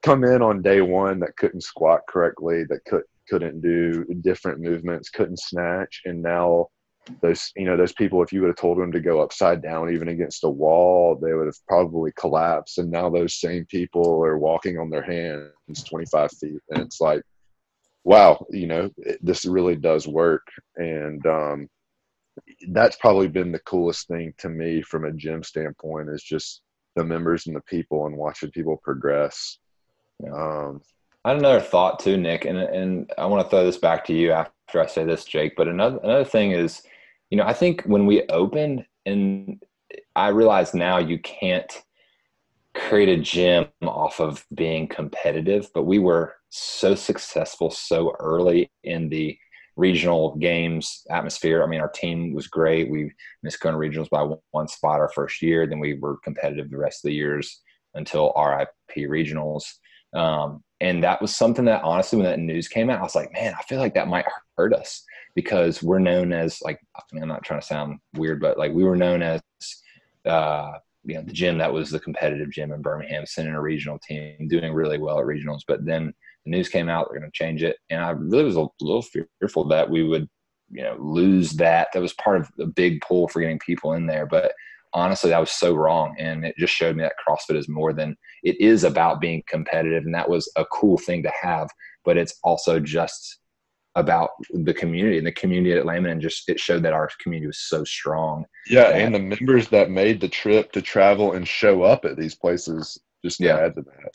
come in on day one that couldn't squat correctly, that could couldn't do different movements, couldn't snatch, and now those you know those people if you would have told them to go upside down even against a wall they would have probably collapsed. And now those same people are walking on their hands 25 feet. And it's like wow you know it, this really does work. And um, that's probably been the coolest thing to me from a gym standpoint is just the members and the people and watching people progress. Um, I had another thought too, Nick, and and I want to throw this back to you after I say this, Jake. But another another thing is, you know, I think when we opened, and I realize now you can't create a gym off of being competitive, but we were so successful so early in the regional games atmosphere. I mean, our team was great. We missed going to regionals by one spot our first year. Then we were competitive the rest of the years until RIP regionals. Um, and that was something that honestly, when that news came out, I was like, man, I feel like that might hurt us because we're known as like, I mean, I'm not trying to sound weird, but like we were known as, uh, you know, the gym that was the competitive gym in Birmingham, sending a regional team, doing really well at regionals. But then the news came out, they're going to change it. And I really was a little fearful that we would, you know, lose that. That was part of the big pull for getting people in there. But honestly, that was so wrong. And it just showed me that CrossFit is more than it is about being competitive. And that was a cool thing to have, but it's also just about the community and the community at Laminin and just it showed that our community was so strong. Yeah, and the members that made the trip to travel and show up at these places just to yeah. add to that.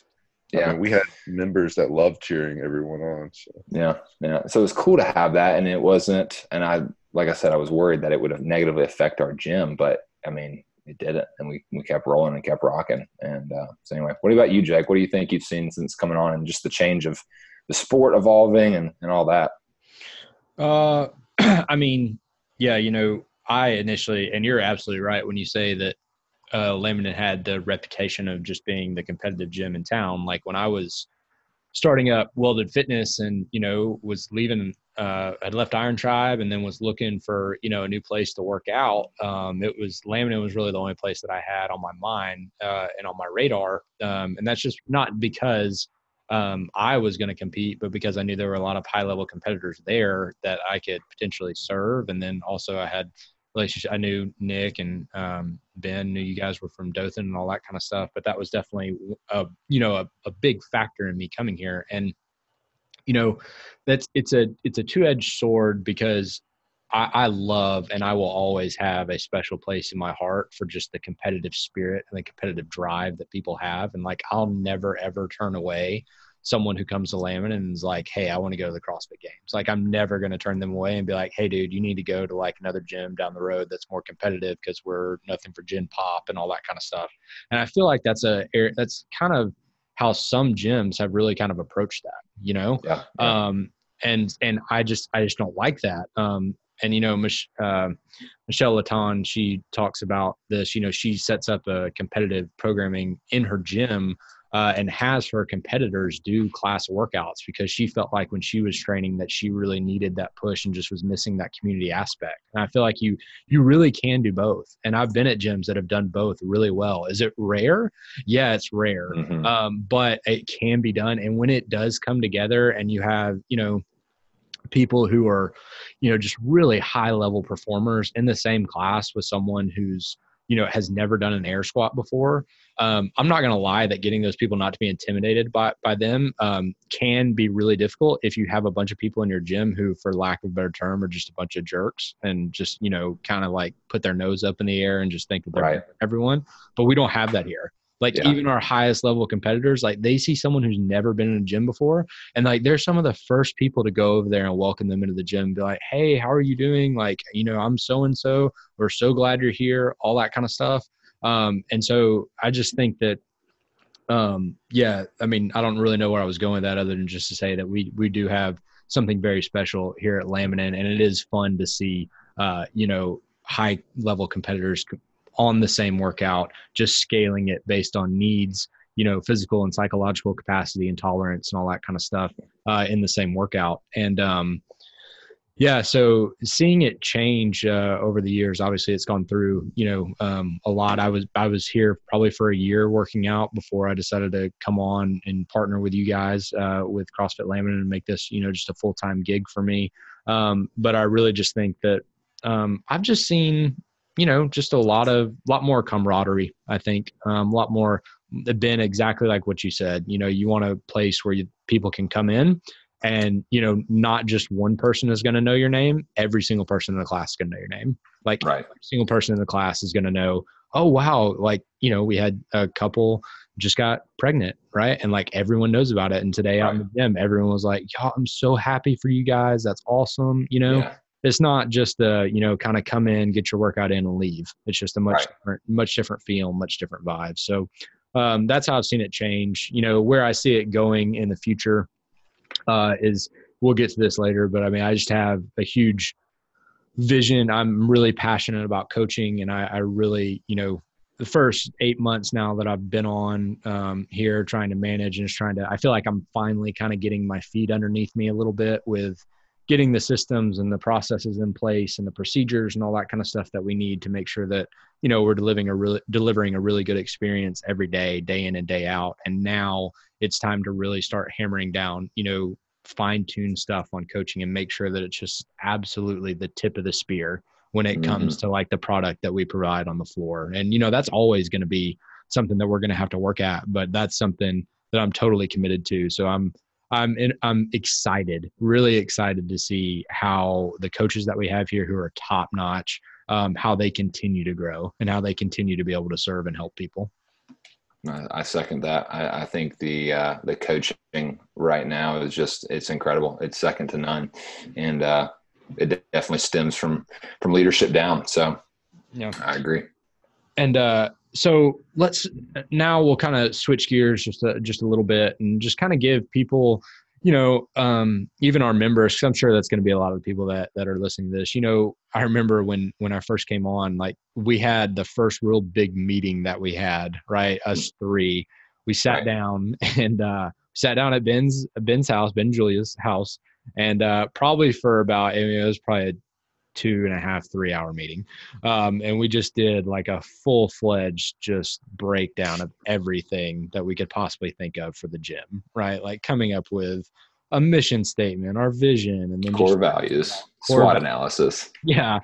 Yeah, I mean, we had members that loved cheering everyone on. So. Yeah, yeah. So it was cool to have that, and it wasn't. And I, like I said, I was worried that it would have negatively affect our gym, but I mean, it didn't, and we we kept rolling and kept rocking. And uh, so anyway, what about you, Jake? What do you think you've seen since coming on, and just the change of the sport evolving and and all that? Uh, *clears throat* I mean, yeah, you know, I initially, and you're absolutely right when you say that uh, had the reputation of just being the competitive gym in town. Like when I was starting up Welded Fitness and, you know, was leaving, uh, had left Iron Tribe and then was looking for, you know, a new place to work out. Um, it was Laminin was really the only place that I had on my mind uh, and on my radar. Um, and that's just not because um, I was going to compete, but because I knew there were a lot of high level competitors there that I could potentially serve. And then also I had relationship. I knew Nick and um, Ben knew you guys were from Dothan and all that kind of stuff, but that was definitely a, you know, a, a big factor in me coming here. And, you know, that's, it's a, it's a two edged sword because I, I, love and I will always have a special place in my heart for just the competitive spirit and the competitive drive that people have. And like, I'll never, ever turn away someone who comes to Laminin and is like, Hey, I want to go to the CrossFit games. Like, I'm never going to turn them away and be like, Hey, dude, you need to go to like another gym down the road that's more competitive because we're nothing for Gen Pop and all that kind of stuff. And I feel like that's a, that's kind of how some gyms have really kind of approached that, you know? Yeah. yeah. Um, and, and I just, I just don't like that. Um, and you know Mich- uh, michelle laton she talks about this you know she sets up a competitive programming in her gym uh, and has her competitors do class workouts because she felt like when she was training that she really needed that push and just was missing that community aspect. And i feel like you you really can do both. And i've been at gyms that have done both really well. Is it rare? Yeah it's rare. Mm-hmm. um, but it can be done. And when it does come together and you have you know people who are you know just really high level performers in the same class with someone who's you know has never done an air squat before. Um, i'm not going to lie that getting those people not to be intimidated by by them um, can be really difficult if you have a bunch of people in your gym who for lack of a better term are just a bunch of jerks and just you know kind of like put their nose up in the air and just think that they're right. everyone. But we don't have that here like yeah. even our highest level competitors, like they see someone who's never been in a gym before, and like they're some of the first people to go over there and welcome them into the gym. And be like, hey, how are you doing? Like, you know, I'm so and so. We're so glad you're here. All that kind of stuff. Um, and so I just think that, um, yeah, I mean, I don't really know where I was going with that, other than just to say that we we do have something very special here at Laminin, and it is fun to see, uh, you know, high level competitors on the same workout, just scaling it based on needs, you know, physical and psychological capacity and tolerance and all that kind of stuff uh, in the same workout. And um, yeah, so seeing it change uh, over the years, obviously it's gone through, you know, um, a lot. I was I was here probably for a year working out before I decided to come on and partner with you guys uh, with CrossFit Laminin and make this, you know, just a full time gig for me. Um, but I really just think that um, I've just seen you know, just a lot of, lot more camaraderie. I think um, a lot more been exactly like what you said. You know, you want a place where you, people can come in, and you know, not just one person is going to know your name. Every single person in the class is going to know your name. Like, right. every single person in the class is going to know. Oh wow! Like you know, we had a couple just got pregnant, right? And like everyone knows about it. And today right. out in the gym, everyone was like, "Y'all, I'm so happy for you guys. That's awesome." You know. Yeah it's not just a you know kind of come in get your workout in and leave it's just a much right. different much different feel much different vibe so um, that's how i've seen it change you know where i see it going in the future uh, is we'll get to this later, but I mean, I just have a huge vision. I'm really passionate about coaching, and I, I really, you know, the first eight months now that I've been on um, here trying to manage and just trying to, I feel like I'm finally kind of getting my feet underneath me a little bit with getting the systems and the processes in place and the procedures and all that kind of stuff that we need to make sure that you know we're delivering a really delivering a really good experience every day day in and day out and now it's time to really start hammering down you know fine tune stuff on coaching and make sure that it's just absolutely the tip of the spear when it mm-hmm. comes to like the product that we provide on the floor. And you know, that's always going to be something that we're going to have to work at, but that's something that I'm totally committed to. So I'm I'm in, I'm excited, really excited to see how the coaches that we have here who are top notch, um, how they continue to grow and how they continue to be able to serve and help people. I second that. I, I think the uh, the coaching right now is just it's incredible. It's second to none, and uh, it definitely stems from from leadership down. So yeah, I agree. And uh, so let's now we'll kind of switch gears just a, just a little bit and just kind of give people you know, um, even our members, I'm sure that's going to be a lot of the people that that are listening to this. You know, I remember when when I first came on, like we had the first real big meeting that we had, right? Us three, we sat right. down *laughs* and uh, sat down at Ben's Ben's house, Ben Julia's house, and uh, probably for about I mean, it was probably a two and a half three hour meeting. Um, and we just did like a full-fledged just breakdown of everything that we could possibly think of for the gym right? Like coming up with a mission statement our vision and then core values core SWOT analysis. Yeah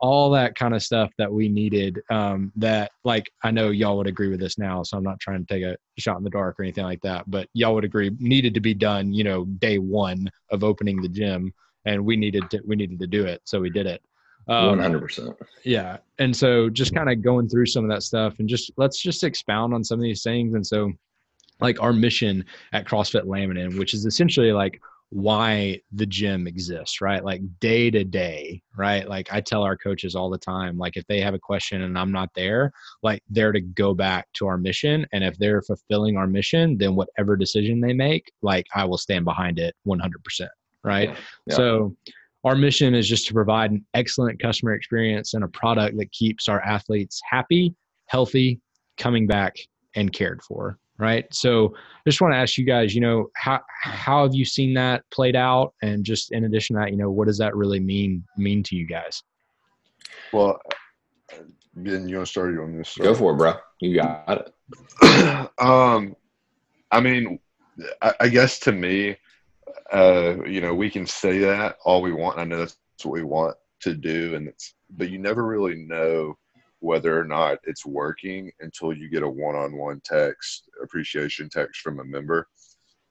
all that kind of stuff that we needed um, that like i know y'all would agree with this now so i'm not trying to take a shot in the dark or anything like that but y'all would agree needed to be done you know day one of opening the gym and we needed to we needed to do it, so we did it. Um, one hundred percent. Yeah, and so just kind of going through some of that stuff, and just let's just expound on some of these things. And so, like our mission at CrossFit Laminin, which is essentially like why the gym exists, right? Like day to day, right? Like I tell our coaches all the time, like if they have a question and I'm not there, like they're to go back to our mission. And if they're fulfilling our mission, then whatever decision they make, like I will stand behind it 100% right? Yeah. Yeah. So our mission is just to provide an excellent customer experience and a product that keeps our athletes happy, healthy, coming back and cared for right so I just want to ask you guys you know how how have you seen that played out and just in addition to that you know what does that really mean mean to you guys well Ben, you want to start you on this go for it bro you got it *clears throat* um i mean I, I guess to me uh, you know, we can say that all we want. I know that's what we want to do, and it's but you never really know whether or not it's working until you get a one-on-one text appreciation text from a member,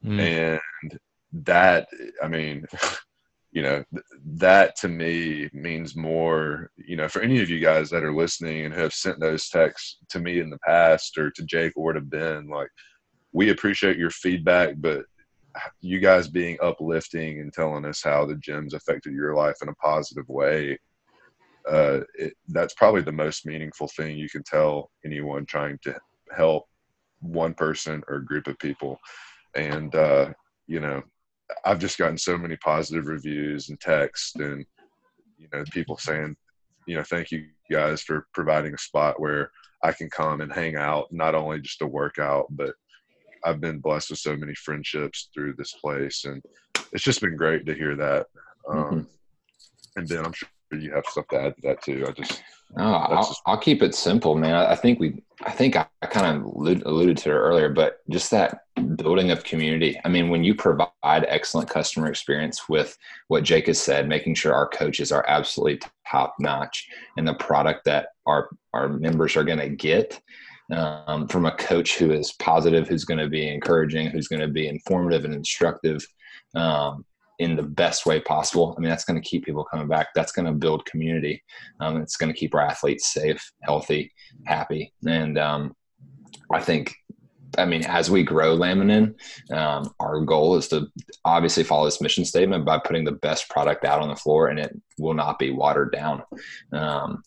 mm. and that I mean. *laughs* you know that to me means more you know for any of you guys that are listening and have sent those texts to me in the past or to jake or to ben like we appreciate your feedback but you guys being uplifting and telling us how the gym's affected your life in a positive way uh, it, that's probably the most meaningful thing you can tell anyone trying to help one person or group of people. And uh, you know i've just gotten so many positive reviews and texts and you know people saying you know thank you guys for providing a spot where i can come and hang out not only just to work out but I've been blessed with so many friendships through this place, and it's just been great to hear that. Um, mm-hmm. And then I'm sure you have stuff to add to that too. I just, no, I'll, just, I'll, keep it simple, man. I think we, I think I, I kind of alluded to it earlier, but just that building of community. I mean, when you provide excellent customer experience with what Jake has said, making sure our coaches are absolutely top notch and the product that our our members are going to get um, from a coach who is positive, who's going to be encouraging, who's going to be informative and instructive um, in the best way possible. I mean, that's going to keep people coming back. That's going to build community. Um, it's going to keep our athletes safe, healthy, happy. And um, I think I mean, as we grow Laminin, um, our goal is to obviously follow this mission statement by putting the best product out on the floor, and it will not be watered down. Um,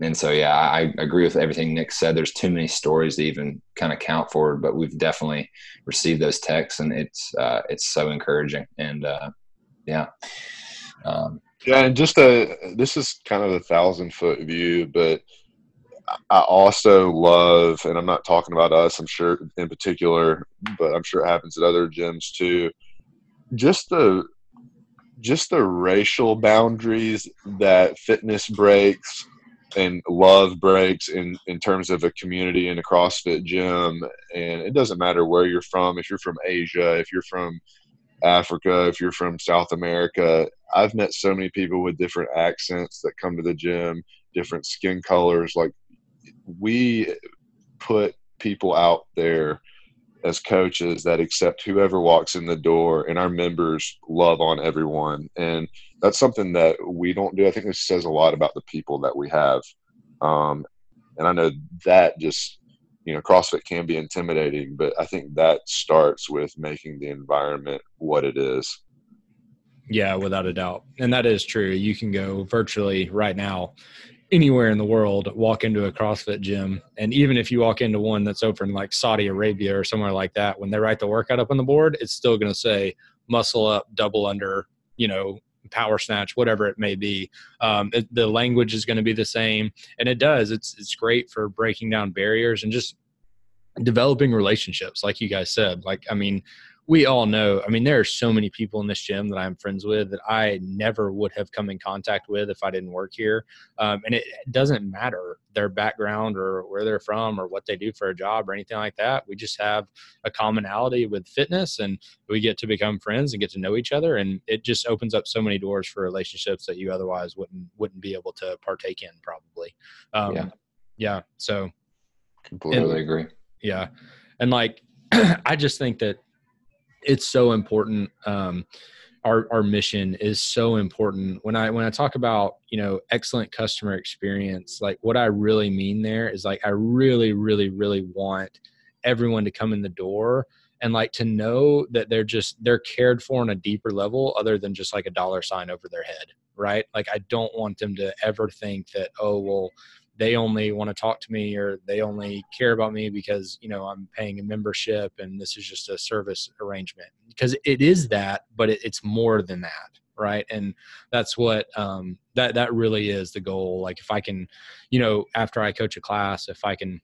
and so yeah i agree with everything nick said there's too many stories to even kind of count for but we've definitely received those texts and it's uh, it's so encouraging and uh, yeah. Um, yeah, and just a this is kind of a thousand foot view, but I also love, and I'm not talking about us, I'm sure in particular, but I'm sure it happens at other gyms too. Just the just the racial boundaries that fitness breaks and love breaks in in terms of a community in a CrossFit gym. And it doesn't matter where you're from. If you're from Asia, if you're from Africa, if you're from South America, I've met so many people with different accents that come to the gym, different skin colors. Like we put people out there as coaches that accept whoever walks in the door and our members love on everyone. And that's something that we don't do. I think this says a lot about the people that we have. Um, and i know that just you know crossfit can be intimidating but i think that starts with making the environment what it is. Yeah without a doubt. And that is true. You can go virtually right now anywhere in the world walk into a CrossFit gym, and even if you walk into one that's open like Saudi Arabia or somewhere like that, when they write the workout up on the board, it's still going to say muscle up, double under, you know, power snatch, whatever it may be. Um, it, the language is going to be the same, and it does. It's it's great for breaking down barriers and just developing relationships, like you guys said. Like, I mean, we all know i mean there are so many people in this gym that i'm friends with that i never would have come in contact with if i didn't work here um, and it doesn't matter their background or where they're from or what they do for a job or anything like that. We just have a commonality with fitness and we get to become friends and get to know each other and it just opens up so many doors for relationships that you otherwise wouldn't wouldn't be able to partake in probably. Um, yeah. yeah so completely and, agree. Yeah and like *clears throat* i just think that it's so important. Um, our our mission is so important. When I when I talk about you know excellent customer experience, like what I really mean there is like I really really really want everyone to come in the door and like to know that they're just they're cared for on a deeper level other than just like a dollar sign over their head right like i don't want them to ever think that oh well they only want to talk to me or they only care about me because you know i'm paying a membership and this is just a service arrangement. Because it is that but it, it's more than that right? And that's what um, that that really is the goal. Like if i can you know after i coach a class if i can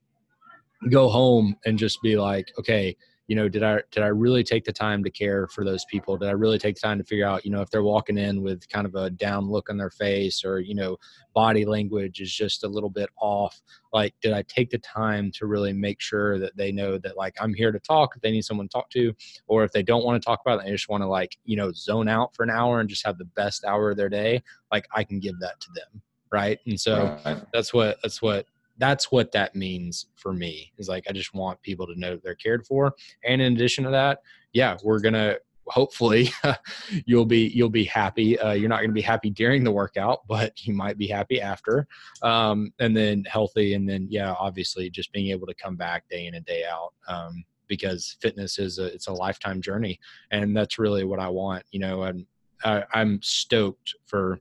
go home and just be like okay you know did i did i really take the time to care for those people? Did i really take the time to figure out you know if they're walking in with kind of a down look on their face or you know body language is just a little bit off like did i take the time to really make sure that they know that like i'm here to talk if they need someone to talk to? Or if they don't want to talk about it they just want to like you know zone out for an hour and just have the best hour of their day like i can give that to them right? And so right. that's what that's what that's what that means for me is like i just want people to know they're cared for. And in addition to that yeah we're gonna hopefully *laughs* you'll be you'll be happy. Uh, you're not going to be happy during the workout but you might be happy after. Um, and then healthy and then yeah obviously just being able to come back day in and day out um, because fitness is a it's a lifetime journey and that's really what i want you know and I, i'm stoked for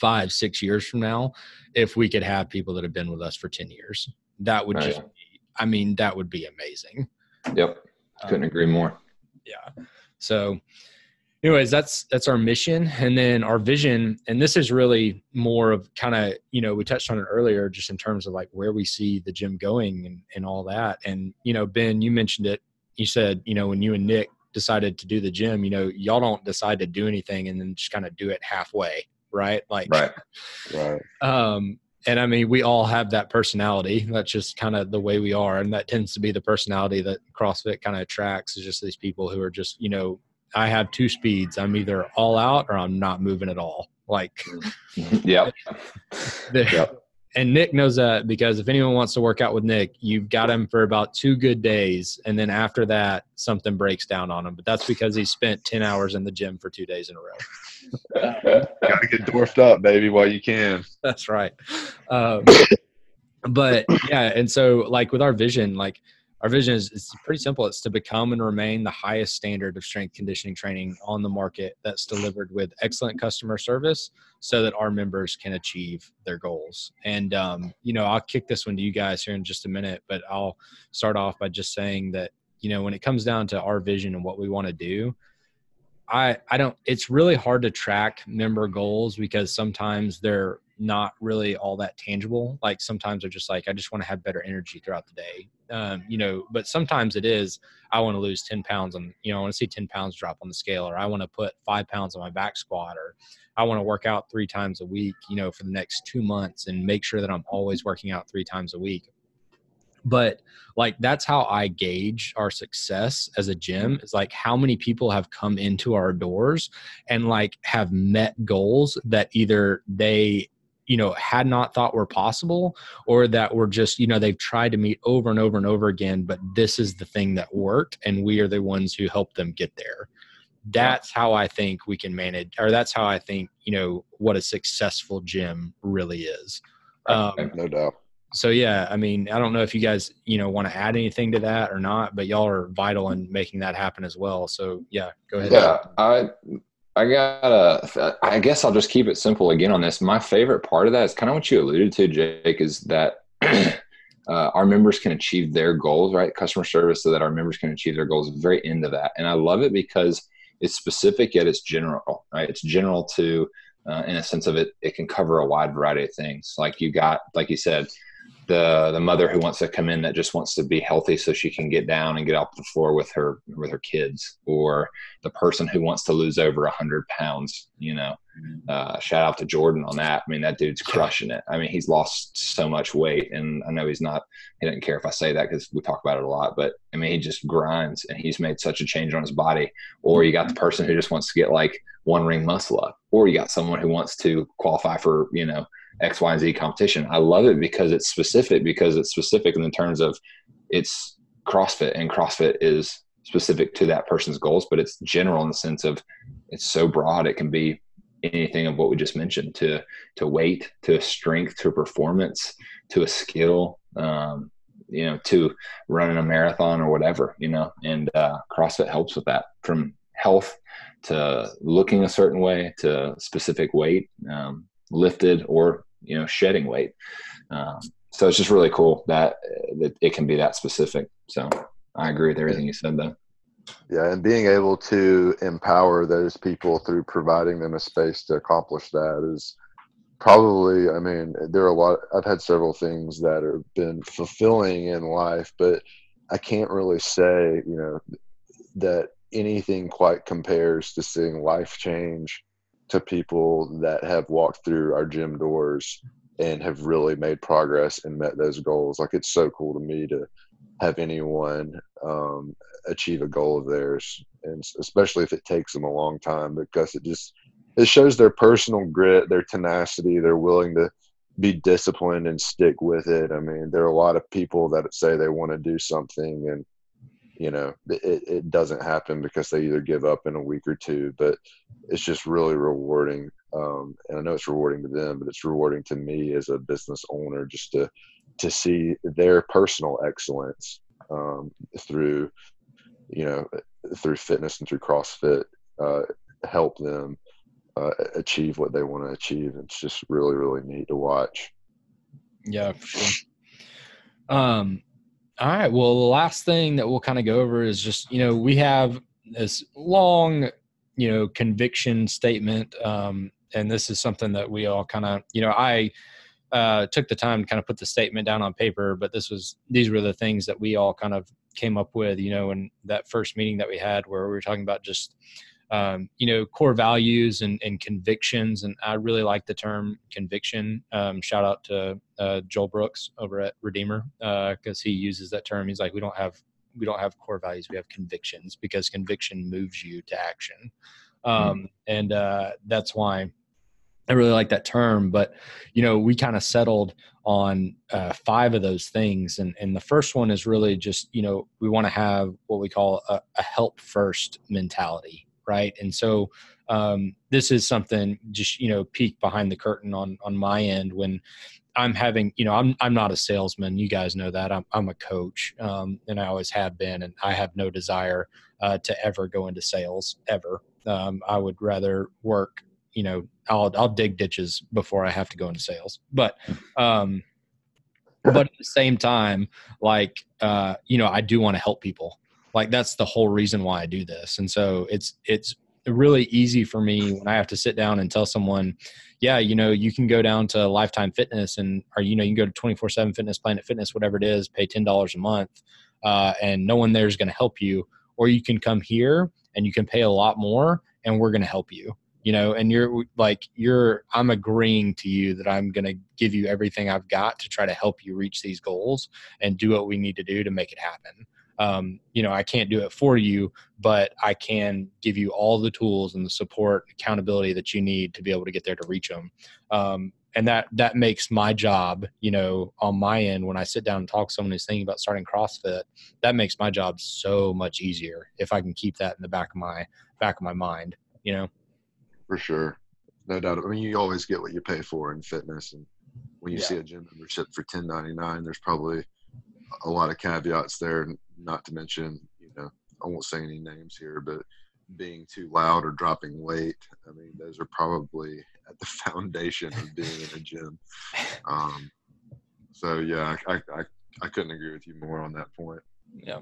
five, six years from now, if we could have people that have been with us for 10 years. That would just be, I mean, that would be amazing. Yep. Couldn't um, agree more. Yeah. So anyways, that's that's our mission. And then our vision, and this is really more of kind of, you know, we touched on it earlier just in terms of like where we see the gym going and, and all that. And, you know, Ben, you mentioned it. You said, you know, when you and Nick decided to do the gym, you know, y'all don't decide to do anything and then just kind of do it halfway right? Like, right, right. Um, and I mean, we all have that personality. That's just kind of the way we are, and that tends to be the personality that CrossFit kind of attracts. Is just these people who are just, you know, I have two speeds. I'm either all out or I'm not moving at all. Like, yep. *laughs* yep and Nick knows that because if anyone wants to work out with Nick, you've got him for about two good days, and then after that, something breaks down on him. But that's because he spent ten hours in the gym for two days in a row. *laughs* Get dwarfed up, baby, while you can. *laughs* That's right. Um, but yeah, and so like with our vision, like our vision is it's pretty simple. It's to become and remain the highest standard of strength conditioning training on the market that's delivered with excellent customer service so that our members can achieve their goals. And, um, you know, I'll kick this one to you guys here in just a minute, but I'll start off by just saying that, you know, when it comes down to our vision and what we want to do, I I don't. It's really hard to track member goals because sometimes they're not really all that tangible. Like sometimes they're just like, I just want to have better energy throughout the day. Um, you know, but sometimes it is, I want to lose 10 pounds on, you know, I want to see 10 pounds drop on the scale, or I want to put five pounds on my back squat, or I want to work out three times a week, you know, for the next two months and make sure that I'm always working out three times a week. But like that's how I gauge our success as a gym is like how many people have come into our doors and like have met goals that either they you know had not thought were possible or that were just you know they've tried to meet over and over and over again but this is the thing that worked and we are the ones who helped them get there. That's how i think we can manage or that's how i think you know what a successful gym really is. Um, no doubt so yeah i mean i don't know if you guys you know want to add anything to that or not but y'all are vital in making that happen as well so yeah go ahead yeah i I gotta. I guess I'll just keep it simple again on this. My favorite part of that is kind of what you alluded to, Jake, is that *clears throat* uh, our members can achieve their goals, right? Customer service, so that our members can achieve their goals. Very end of that, and I love it because it's specific yet it's general, right? It's general to, uh, in a sense of it, it can cover a wide variety of things. Like you got, like you said, the the mother who wants to come in that just wants to be healthy so she can get down and get off the floor with her with her kids or the person who wants to lose over a hundred pounds you know mm-hmm. uh, shout out to jordan on that. I mean that dude's crushing it. I mean he's lost so much weight and i know he's not he doesn't care if i say that because we talk about it a lot but i mean he just grinds and he's made such a change on his body. Or you got the person who just wants to get like one ring muscle up or you got someone who wants to qualify for you know X, Y, and Z competition. I love it because it's specific, because it's specific in the terms of it's CrossFit, and CrossFit is specific to that person's goals, but it's general in the sense of it's so broad. It can be anything of what we just mentioned to to weight, to strength, to performance, to a skill, um, you know, to running a marathon or whatever, you know. And uh, CrossFit helps with that from health to looking a certain way to specific weight, um, lifted or you know shedding weight. Um, so it's just really cool that that it can be that specific. So I agree with everything you said though. Yeah, and being able to empower those people through providing them a space to accomplish that is probably i mean there are a lot i've had several things that have been fulfilling in life but i can't really say you know that anything quite compares to seeing life change to people that have walked through our gym doors and have really made progress and met those goals. Like it's so cool to me to have anyone um, achieve a goal of theirs, and especially if it takes them a long time, because it just it shows their personal grit, their tenacity, they're willing to be disciplined and stick with it. I mean, there are a lot of people that say they want to do something and you know it, it doesn't happen because they either give up in a week or two but it's just really rewarding um, and i know it's rewarding to them but it's rewarding to me as a business owner just to to see their personal excellence um, through you know through fitness and through crossfit uh, help them uh, achieve what they want to achieve. It's just really really neat to watch. Yeah for sure. Um all right. Well, the last thing that we'll kind of go over is just, you know, we have this long, you know, conviction statement. Um, and this is something that we all kind of, you know, I uh, took the time to kind of put the statement down on paper, but this was, these were the things that we all kind of came up with, you know, in that first meeting that we had where we were talking about just, um, you know, core values and, and, convictions. And I really like the term conviction. Um, shout out to uh, Joel Brooks over at Redeemer because uh, he uses that term. He's like, we don't have we don't have core values. We have convictions because conviction moves you to action, hmm. um, mm-hmm. and uh, that's why I really like that term. But you know, we kind of settled on uh, five of those things, and and the first one is really just you know we want to have what we call a, a help first mentality right? And so um, this is something just you know peek behind the curtain on on my end when i'm having you know i'm i'm not a salesman. You guys know that. I'm, I'm a coach um, and i always have been and i have no desire uh, to ever go into sales ever. Um, i would rather work you know i'll i'll dig ditches before i have to go into sales. But um but at the same time like uh you know i do want to help people like that's the whole reason why I do this. And so it's it's really easy for me when I have to sit down and tell someone, yeah, you know, you can go down to Lifetime Fitness and, or, you know, you can go to 24 7 Fitness, Planet Fitness, whatever it is, pay $10 a month, uh, and no one there is going to help you. Or you can come here and you can pay a lot more and we're going to help you you know and you're like you're i'm agreeing to you that i'm going to give you everything i've got to try to help you reach these goals and do what we need to do to make it happen um, you know i can't do it for you but i can give you all the tools and the support accountability that you need to be able to get there to reach them um, and that that makes my job you know on my end when i sit down and talk to someone who's thinking about starting crossfit that makes my job so much easier if i can keep that in the back of my back of my mind you know? For sure. No doubt. I mean you always get what you pay for in fitness and when you yeah. see a gym membership for 1099 there's probably a lot of caveats there not to mention you know i won't say any names here but being too loud or dropping weight i mean those are probably at the *laughs* foundation of being in a gym. Um, so yeah I, I i couldn't agree with you more on that point. Yeah.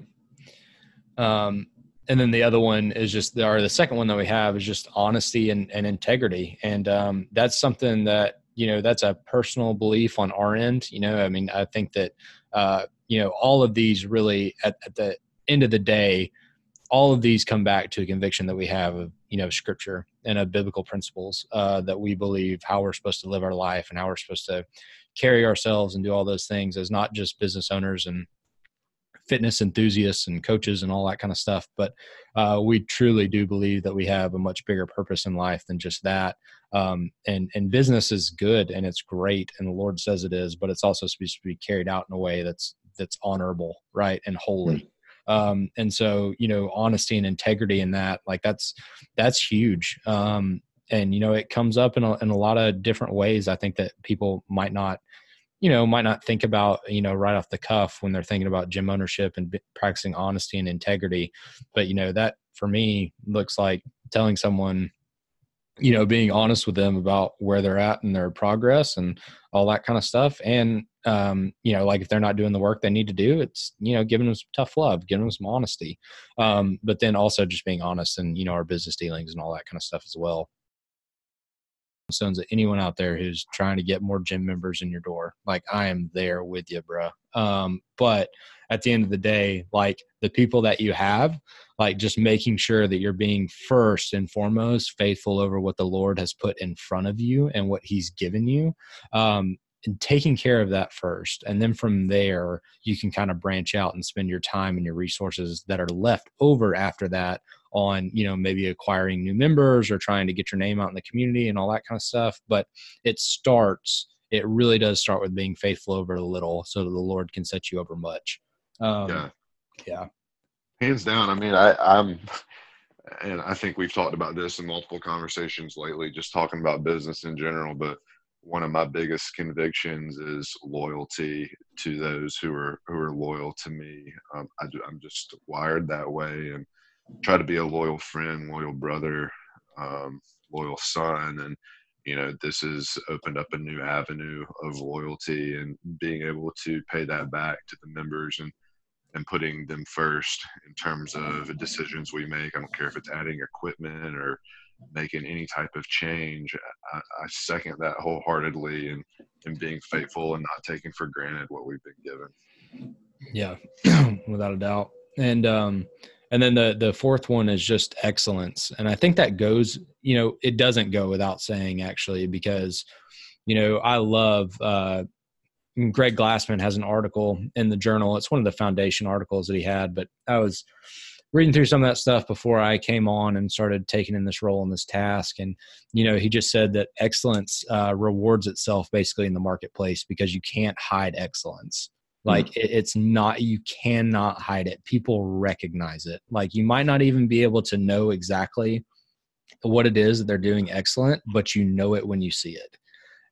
Um and then the other one is just or the second one that we have is just honesty and, and integrity. And um, that's something that you know that's a personal belief on our end you know i mean i think that uh, you know all of these really at, at the end of the day all of these come back to a conviction that we have of you know scripture and of biblical principles uh, that we believe how we're supposed to live our life and how we're supposed to carry ourselves and do all those things as not just business owners and fitness enthusiasts and coaches and all that kind of stuff. But uh, we truly do believe that we have a much bigger purpose in life than just that. Um, and and business is good and it's great, and the Lord says it is, but it's also supposed to be carried out in a way that's that's honorable, right, and holy. Mm-hmm. Um, and so you know, honesty and integrity in that, like that's that's huge. Um, and you know, it comes up in a, in a lot of different ways. I think that people might not you know might not think about you know right off the cuff when they're thinking about gym ownership and practicing honesty and integrity but you know that for me looks like telling someone you know being honest with them about where they're at and their progress and all that kind of stuff and um, you know like if they're not doing the work they need to do it's you know giving them some tough love giving them some honesty um, but then also just being honest and you know our business dealings and all that kind of stuff as well sons of anyone out there who's trying to get more gym members in your door. Like I am there with you, bro. Um, but at the end of the day, like the people that you have, like just making sure that you're being first and foremost faithful over what the Lord has put in front of you and what He's given you. Um, and taking care of that first and then from there you can kind of branch out and spend your time and your resources that are left over after that on you know maybe acquiring new members or trying to get your name out in the community and all that kind of stuff but it starts it really does start with being faithful over a little so that the lord can set you over much. Um, yeah. yeah. Hands down i mean i i'm and i think we've talked about this in multiple conversations lately just talking about business in general but one of my biggest convictions is loyalty to those who are who are loyal to me. Um, I, am just wired that way, and try to be a loyal friend, loyal brother, um, loyal son, and you know this has opened up a new avenue of loyalty and being able to pay that back to the members and and putting them first in terms of decisions we make. I don't care if it's adding equipment or making any type of change. I, I second that wholeheartedly and, and being faithful and not taking for granted what we've been given. Yeah, *clears throat* without a doubt. And um, and then the the fourth one is just excellence and i think that goes you know it doesn't go without saying actually because you know i love uh greg glassman has an article in the journal it's one of the foundation articles that he had but i was reading through some of that stuff before i came on and started taking in this role in this task and you know he just said that excellence uh, rewards itself basically in the marketplace because you can't hide excellence like mm. it, it's not, you cannot hide it. People recognize it. Like you might not even be able to know exactly what it is that they're doing excellent, but you know it when you see it.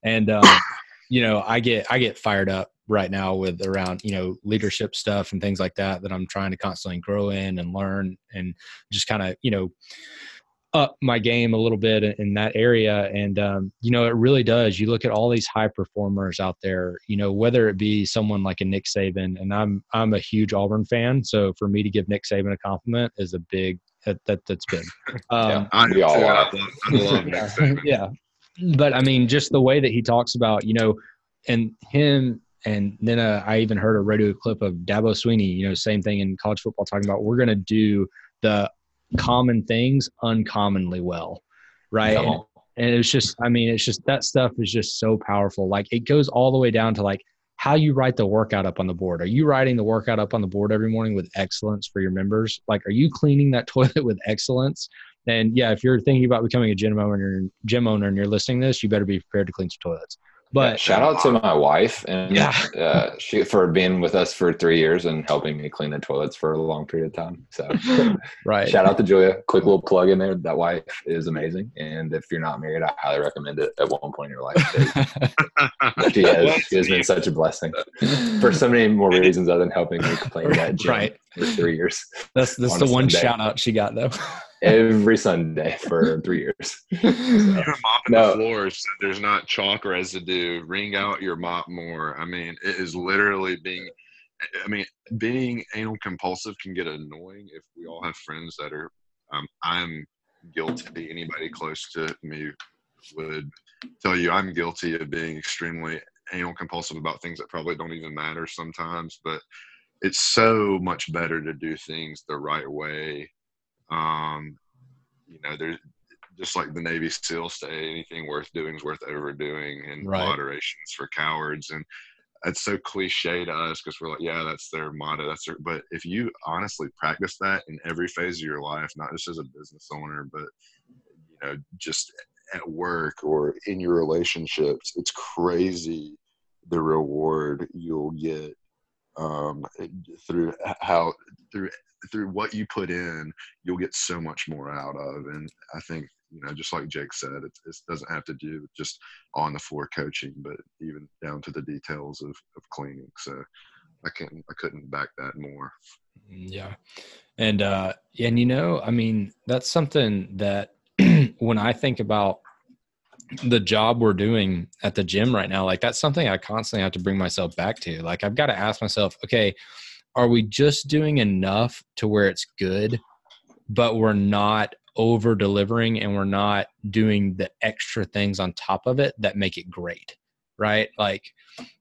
And, um, *laughs* you know, I get, I get fired up right now with around, you know, leadership stuff and things like that, that I'm trying to constantly grow in and learn and just kind of, you know, up my game a little bit in that area and um, you know it really does you look at all these high performers out there you know whether it be someone like a nick saban and i'm i'm a huge auburn fan so for me to give nick saban a compliment is a big That, that that's big. *laughs* Um, Yeah. I, all too. I love, I love *laughs* that statement. yeah but i mean just the way that he talks about you know and him and then uh, i even heard a radio clip of dabo swinney you know same thing in college football talking about we're going to do the common things uncommonly well right? And, and it's just i mean it's just that stuff is just so powerful. Like it goes all the way down to like how you write the workout up on the board. Are you writing the workout up on the board every morning with excellence for your members? Like are you cleaning that *laughs* toilet with excellence? And yeah, if you're thinking about becoming a gym owner, gym owner, and you're listening to this, you better be prepared to clean some toilets. But shout out to my wife and Yeah. uh, she for being with us for three years and helping me clean the toilets for a long period of time. So *laughs* right, shout out to Julia. Quick little plug in there. That wife is amazing, and if you're not married, I highly recommend it at one point in your life. she *laughs* has, she has been such a blessing for so many more reasons other than helping me clean that *laughs* gym right. for three years. That's that's On the one Sunday. shout out she got though. Every Sunday for three years. *laughs* Even mopping No. the floors, so there's not chalk residue. Wring out your mop more. I mean, it is literally being. I mean, being anal compulsive can get annoying if we all have friends that are. Um, I'm guilty. Anybody close to me would tell you I'm guilty of being extremely anal compulsive about things that probably don't even matter sometimes. But it's so much better to do things the right way. Um, you know, there's just like the Navy SEALs say, anything worth doing is worth overdoing, and Right. moderation is for cowards. And it's so cliche to us because we're like, yeah, that's their motto. That's their. But if you honestly practice that in every phase of your life, not just as a business owner, but you know, just at work or in your relationships, it's crazy the reward you'll get um, through how through through what you put in you'll get so much more out of. And I think, you know, just like Jake said, it, it doesn't have to do with just on the floor coaching, but even down to the details of, of cleaning. So I couldn't, I couldn't back that more. Yeah. And uh and you know, I mean, that's something that *clears throat* when I think about the job we're doing at the gym right now, like that's something I constantly have to bring myself back to. Like I've got to ask myself, okay, are we just doing enough to where it's good, but we're not over delivering and we're not doing the extra things on top of it that make it great, right? Like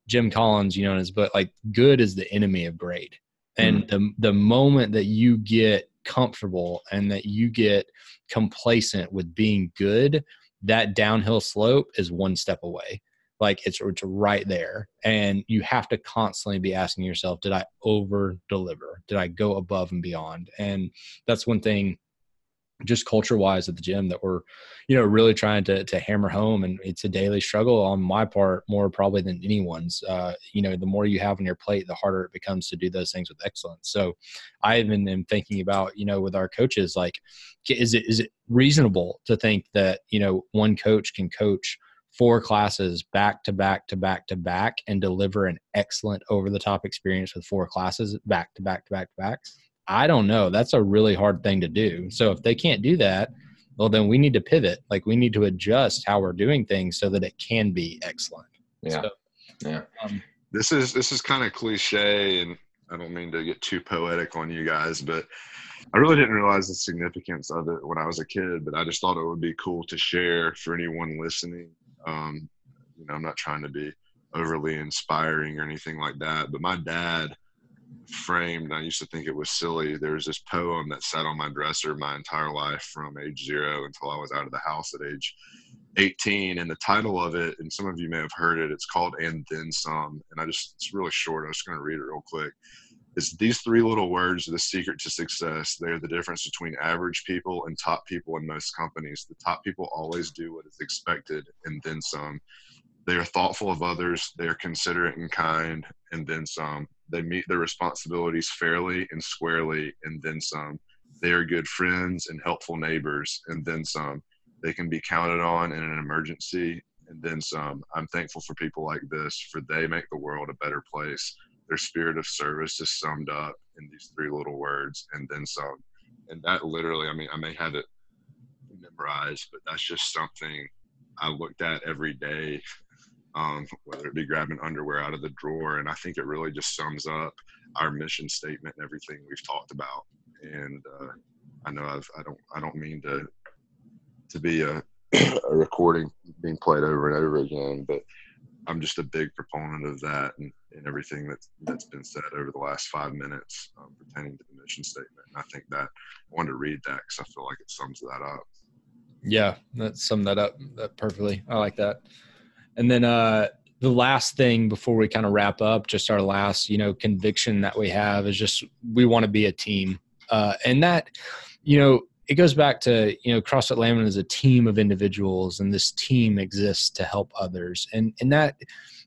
Jim Collins, you know, in his book, like good is the enemy of great. And mm-hmm. the the moment that you get comfortable and that you get complacent with being good, that downhill slope is one step away. Like it's it's right there, and you have to constantly be asking yourself, did I over deliver? Did I go above and beyond? And that's one thing just culture wise at the gym that we're you know really trying to to hammer home and it's a daily struggle on my part more probably than anyone's. Uh you know the more you have on your plate the harder it becomes to do those things with excellence. So i even am thinking about you know with our coaches like is it is it reasonable to think that you know one coach can coach four classes back to back to back to back and deliver an excellent over the top experience with four classes back to back to back to back I don't know. That's a really hard thing to do. So if they can't do that, well, then we need to pivot. Like we need to adjust how we're doing things so that it can be excellent. Yeah. So, Yeah. um, This is, this is kind of cliche and I don't mean to get too poetic on you guys, but I really didn't realize the significance of it when I was a kid, but I just thought it would be cool to share for anyone listening. Um, you know, I'm not trying to be overly inspiring or anything like that, but my dad framed, I used to think it was silly. There was this poem that sat on my dresser my entire life from age zero until I was out of the house at age 18. And the title of it, and some of you may have heard it, it's called And Then Some. And I just, it's really short. I'm just going to read it real quick. It's these three little words are the secret to success. They're the difference between average people and top people in most companies. The top people always do what is expected and then some. They are thoughtful of others, they are considerate and kind, and then some. They meet their responsibilities fairly and squarely, and then some. They are good friends and helpful neighbors, and then some. They can be counted on in an emergency, and then some. I'm thankful for people like this, for they make the world a better place. Their spirit of service is summed up in these three little words, and then some. And that literally, I mean, I may have it memorized, but that's just something I looked at every day um, whether it be grabbing underwear out of the drawer. And I think it really just sums up our mission statement and everything we've talked about. And uh, I know I've I don't I don't mean to to be a, *clears throat* a recording being played over and over again, but I'm just a big proponent of that and, and everything that's that's been said over the last five minutes um, pertaining to the mission statement. And I think that I wanted to read that because I feel like it sums that up. Yeah, that summed that up that perfectly. I like that. And then uh, the last thing before we kind of wrap up, just our last, you know, conviction that we have is just we want to be a team, uh, and that, you know, it goes back to you know CrossFit Laminin is a team of individuals, and this team exists to help others, and and that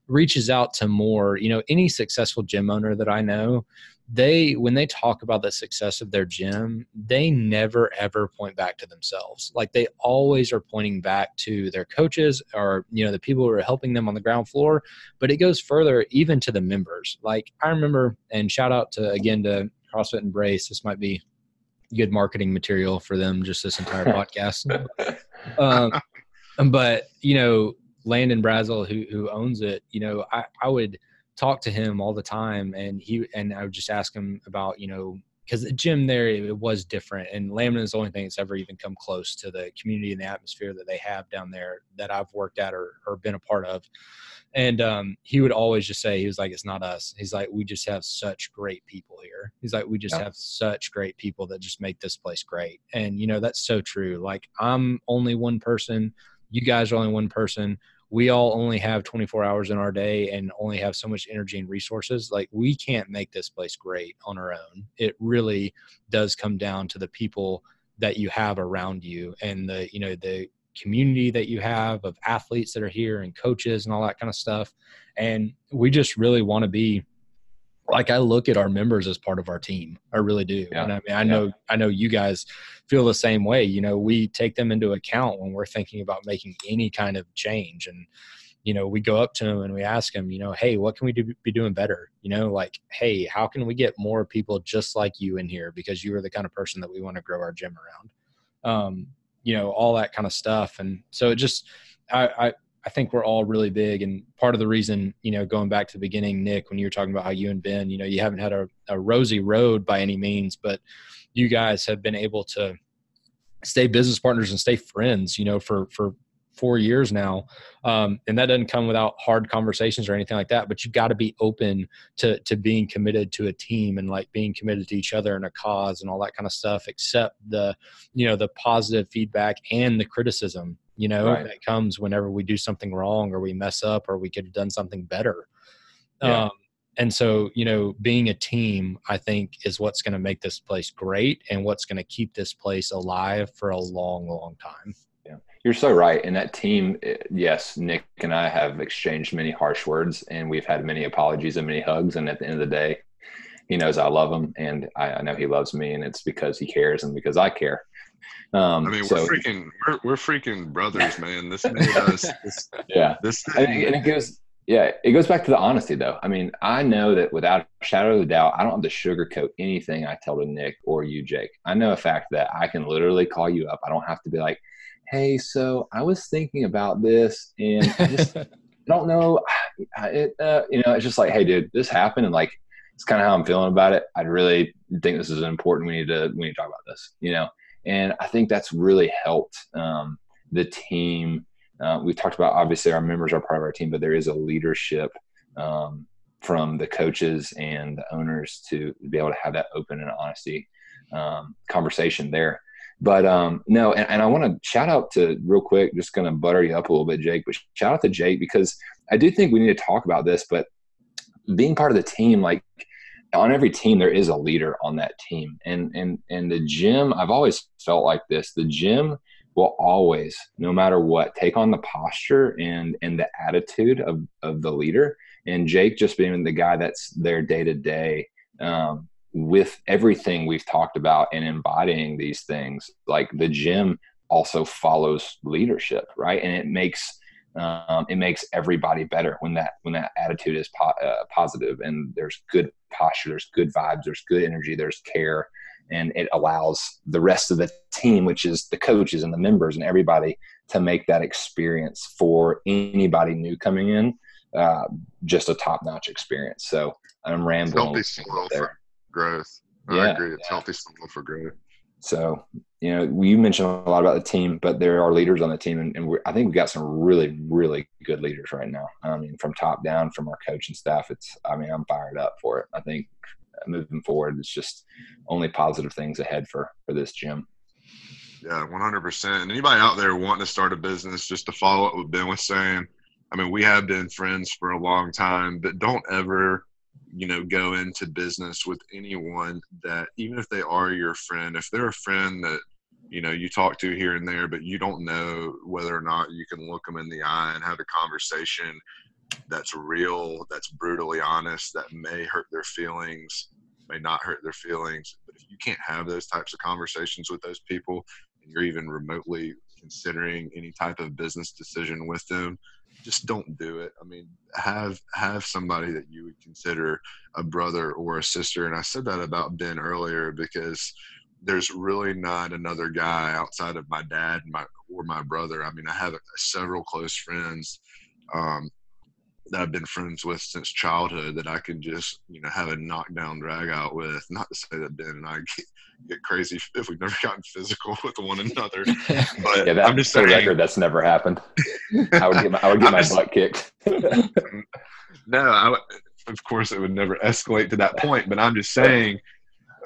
reaches out to more. You know, any successful gym owner that I know, they when they talk about the success of their gym they never ever point back to themselves. Like they always are pointing back to their coaches or you know the people who are helping them on the ground floor but it goes further even to the members. Like i remember and shout out to again to crossfit embrace. This might be good marketing material for them just this entire *laughs* podcast. Um, but you know landon brazel who, who owns it you know I, I would talk to him all the time and he and I would just ask him about, you know, because the gym there it was different and Laminin is the only thing that's ever even come close to the community and the atmosphere that they have down there that I've worked at or, or been a part of. And um, he would always just say, he was like, it's not us. He's like, we just have such great people here. He's like, we just yeah. have such great people that just make this place great. And, you know, that's so true. Like, I'm only one person. You guys are only one person we all only have 24 hours in our day and only have so much energy and resources like we can't make this place great on our own. It really does come down to the people that you have around you and the you know the community that you have of athletes that are here and coaches and all that kind of stuff. And we just really want to be like I look at our members as part of our team. I really do. Yeah. And I mean, I know, yeah. I know you guys feel the same way. You know, we take them into account when we're thinking about making any kind of change. And, you know, we go up to them and we ask them, you know, hey, what can we do, be doing better? You know, like, hey, how can we get more people just like you in here? Because you are the kind of person that we want to grow our gym around. Um, you know, all that kind of stuff. And so it just, I, I I think we're all really big. And part of the reason, you know, going back to the beginning, Nick, when you were talking about how you and Ben, you know, you haven't had a, a rosy road by any means, but you guys have been able to stay business partners and stay friends, you know, for, for four years now. Um, and that doesn't come without hard conversations or anything like that, but you've got to be open to, to being committed to a team and like being committed to each other and a cause and all that kind of stuff, except the, you know, the positive feedback and the criticism you know right. that comes whenever we do something wrong or we mess up or we could have done something better yeah. um, and so you know being a team i think is what's going to make this place great and what's going to keep this place alive for a long long time yeah you're so right and that team eh, yes nick and i have exchanged many harsh words and we've had many apologies and many hugs and at the end of the day he knows i love him and I, I know he loves me and it's because he cares and because i care um, I mean, so, we're freaking, we're, we're freaking brothers, man. This made *laughs* us, this, yeah. This thing, and it goes, yeah, it goes back to the honesty, though. I mean, I know that without a shadow of a doubt, I don't have to sugarcoat anything I tell to Nick or you, Jake. I know a fact that I can literally call you up. I don't have to be like, "Hey, so I was thinking about this, and I just *laughs* don't know." It, uh, you know, it's just like, "Hey, dude, this happened," and like, it's kind of how I'm feeling about it. I'd really think this is important. We need to we need to talk about this. You know, and I think that's really helped um, the team. Uh, we've talked about obviously our members are part of our team, but there is a leadership um, from the coaches and the owners to be able to have that open and honesty um, conversation there. But um, no, and, and I want to shout out to real quick, just going to butter you up a little bit, Jake. But shout out to Jake because I do think we need to talk about this. But being part of the team, like on every team there is a leader on that team. And and and the gym i've always felt like this the gym will always no matter what take on the posture and and the attitude of of the leader. And jake just being the guy that's there day to day um, with everything we've talked about and embodying these things like the gym also follows leadership right? And it makes um, it makes everybody better when that when that attitude is po- uh, positive and there's good posture there's good vibes there's good energy there's care and it allows the rest of the team which is the coaches and the members and everybody to make that experience for anybody new coming in uh, just a top-notch experience. So i'm rambling healthy soil for growth. Yeah, i agree. It's yeah. healthy soil for growth. So, you know, you mentioned a lot about the team, but there are leaders on the team, and, and I think we've got some really, really good leaders right now. I mean, from top down, from our coaching staff, it's. I mean, I'm fired up for it. I think moving forward, it's just only positive things ahead for for this gym. Yeah, 100%. And anybody out there wanting to start a business, just to follow up what Ben was saying, I mean, we have been friends for a long time, but don't ever you know go into business with anyone that even if they are your friend if they're a friend that you know you talk to here and there but you don't know whether or not you can look them in the eye and have a conversation that's real that's brutally honest that may hurt their feelings may not hurt their feelings. But if you can't have those types of conversations with those people and you're even remotely considering any type of business decision with them just don't do it. I mean, have have somebody that you would consider a brother or a sister. And I said that about Ben earlier because there's really not another guy outside of my dad my or my brother. I mean, I have several close friends um, that I've been friends with since childhood that I can just you know have a knockdown drag out with. Not to say that Ben and I get, get crazy *laughs* if we've never gotten physical *laughs* with one another, but yeah, that, I'm just saying, record that's never happened. I would get my, I would get *laughs* my just, butt kicked. no, I, of course it would never escalate to that point. But I'm just saying,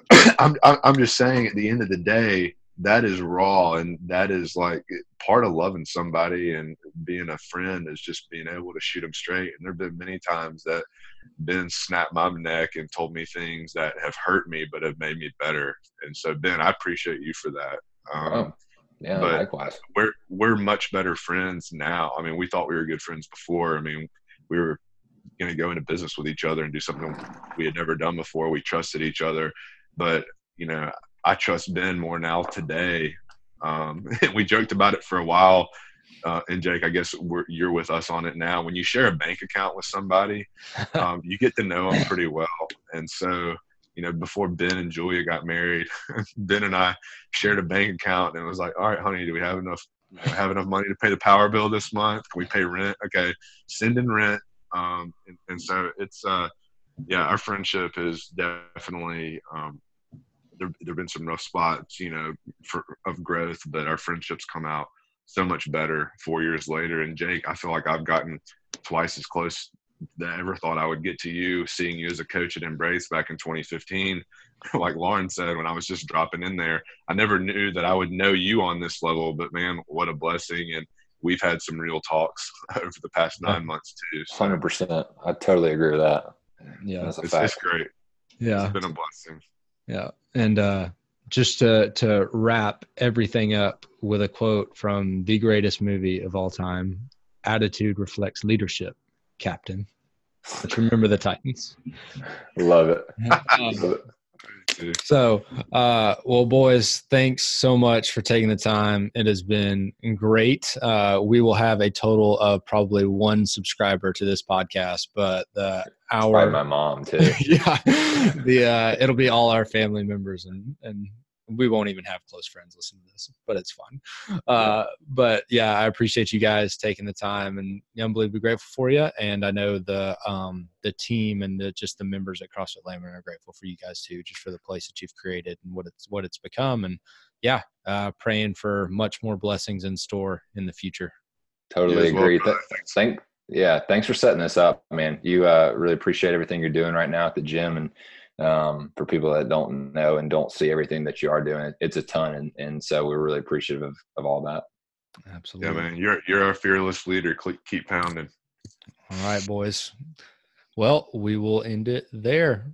*coughs* I'm I'm just saying at the end of the day that is raw and that is like part of loving somebody and being a friend is just being able to shoot them straight. And there have been many times that ben snapped my neck and told me things that have hurt me but have made me better. And so ben i appreciate you for that. Um, oh, yeah but likewise. we're we're much better friends now. I mean we thought we were good friends before. I mean we were going to go into business with each other and do something we had never done before. We trusted each other. But you know I trust Ben more now today. Um, *laughs* we joked about it for a while. Uh, and Jake, I guess you're with us on it now. When you share a bank account with somebody, *laughs* um, you get to know them pretty well. And so, you know, before Ben and Julia got married, *laughs* Ben and I shared a bank account, and it was like, "All right, honey, do we have enough have enough money to pay the power bill this month? Can we pay rent? Okay, send in rent." Um, and, and, so it's, uh, yeah, our friendship is definitely um, there there've been some rough spots, you know, for of growth, but our friendships come out so much better four years later. And Jake, I feel like I've gotten twice as close that I ever thought I would get to you, seeing you as a coach at Embrace back in 2015. *laughs* like Lauren said, when I was just dropping in there, I never knew that I would know you on this level, but man, what a blessing. And we've had some real talks *laughs* over the past nine months too. So. 100%. I totally agree with that. Yeah. That's a it's, fact. it's great. Yeah. It's been a blessing. Yeah. And uh, just to, to wrap everything up with a quote from the greatest movie of all time attitude reflects leadership, Captain. Let's remember the Titans. Love it. *laughs* Um, Love it. So, uh, well, boys, thanks so much for taking the time. It has been great. Uh, we will have a total of probably one subscriber to this podcast, but the hour, my mom too. *laughs* yeah, the uh, it'll be all our family members and and we won't even have close friends listen to this, but it's fun. Uh, but yeah, I appreciate you guys taking the time and I'm unbelievably grateful for you. And I know the um, the team and the, just the members at CrossFit Laminin are grateful for you guys too, just for the place that you've created and what it's what it's become. And yeah, uh, praying for much more blessings in store in the future. Totally agree. Well, Thank, yeah, thanks for setting this up, man. You uh, really appreciate everything you're doing right now at the gym and um, for people that don't know and don't see everything that you are doing. It's a ton, and, and so we're really appreciative of, of all that. Absolutely, yeah, man. You're you're our fearless leader. Keep pounding. All right, boys. Well, we will end it there.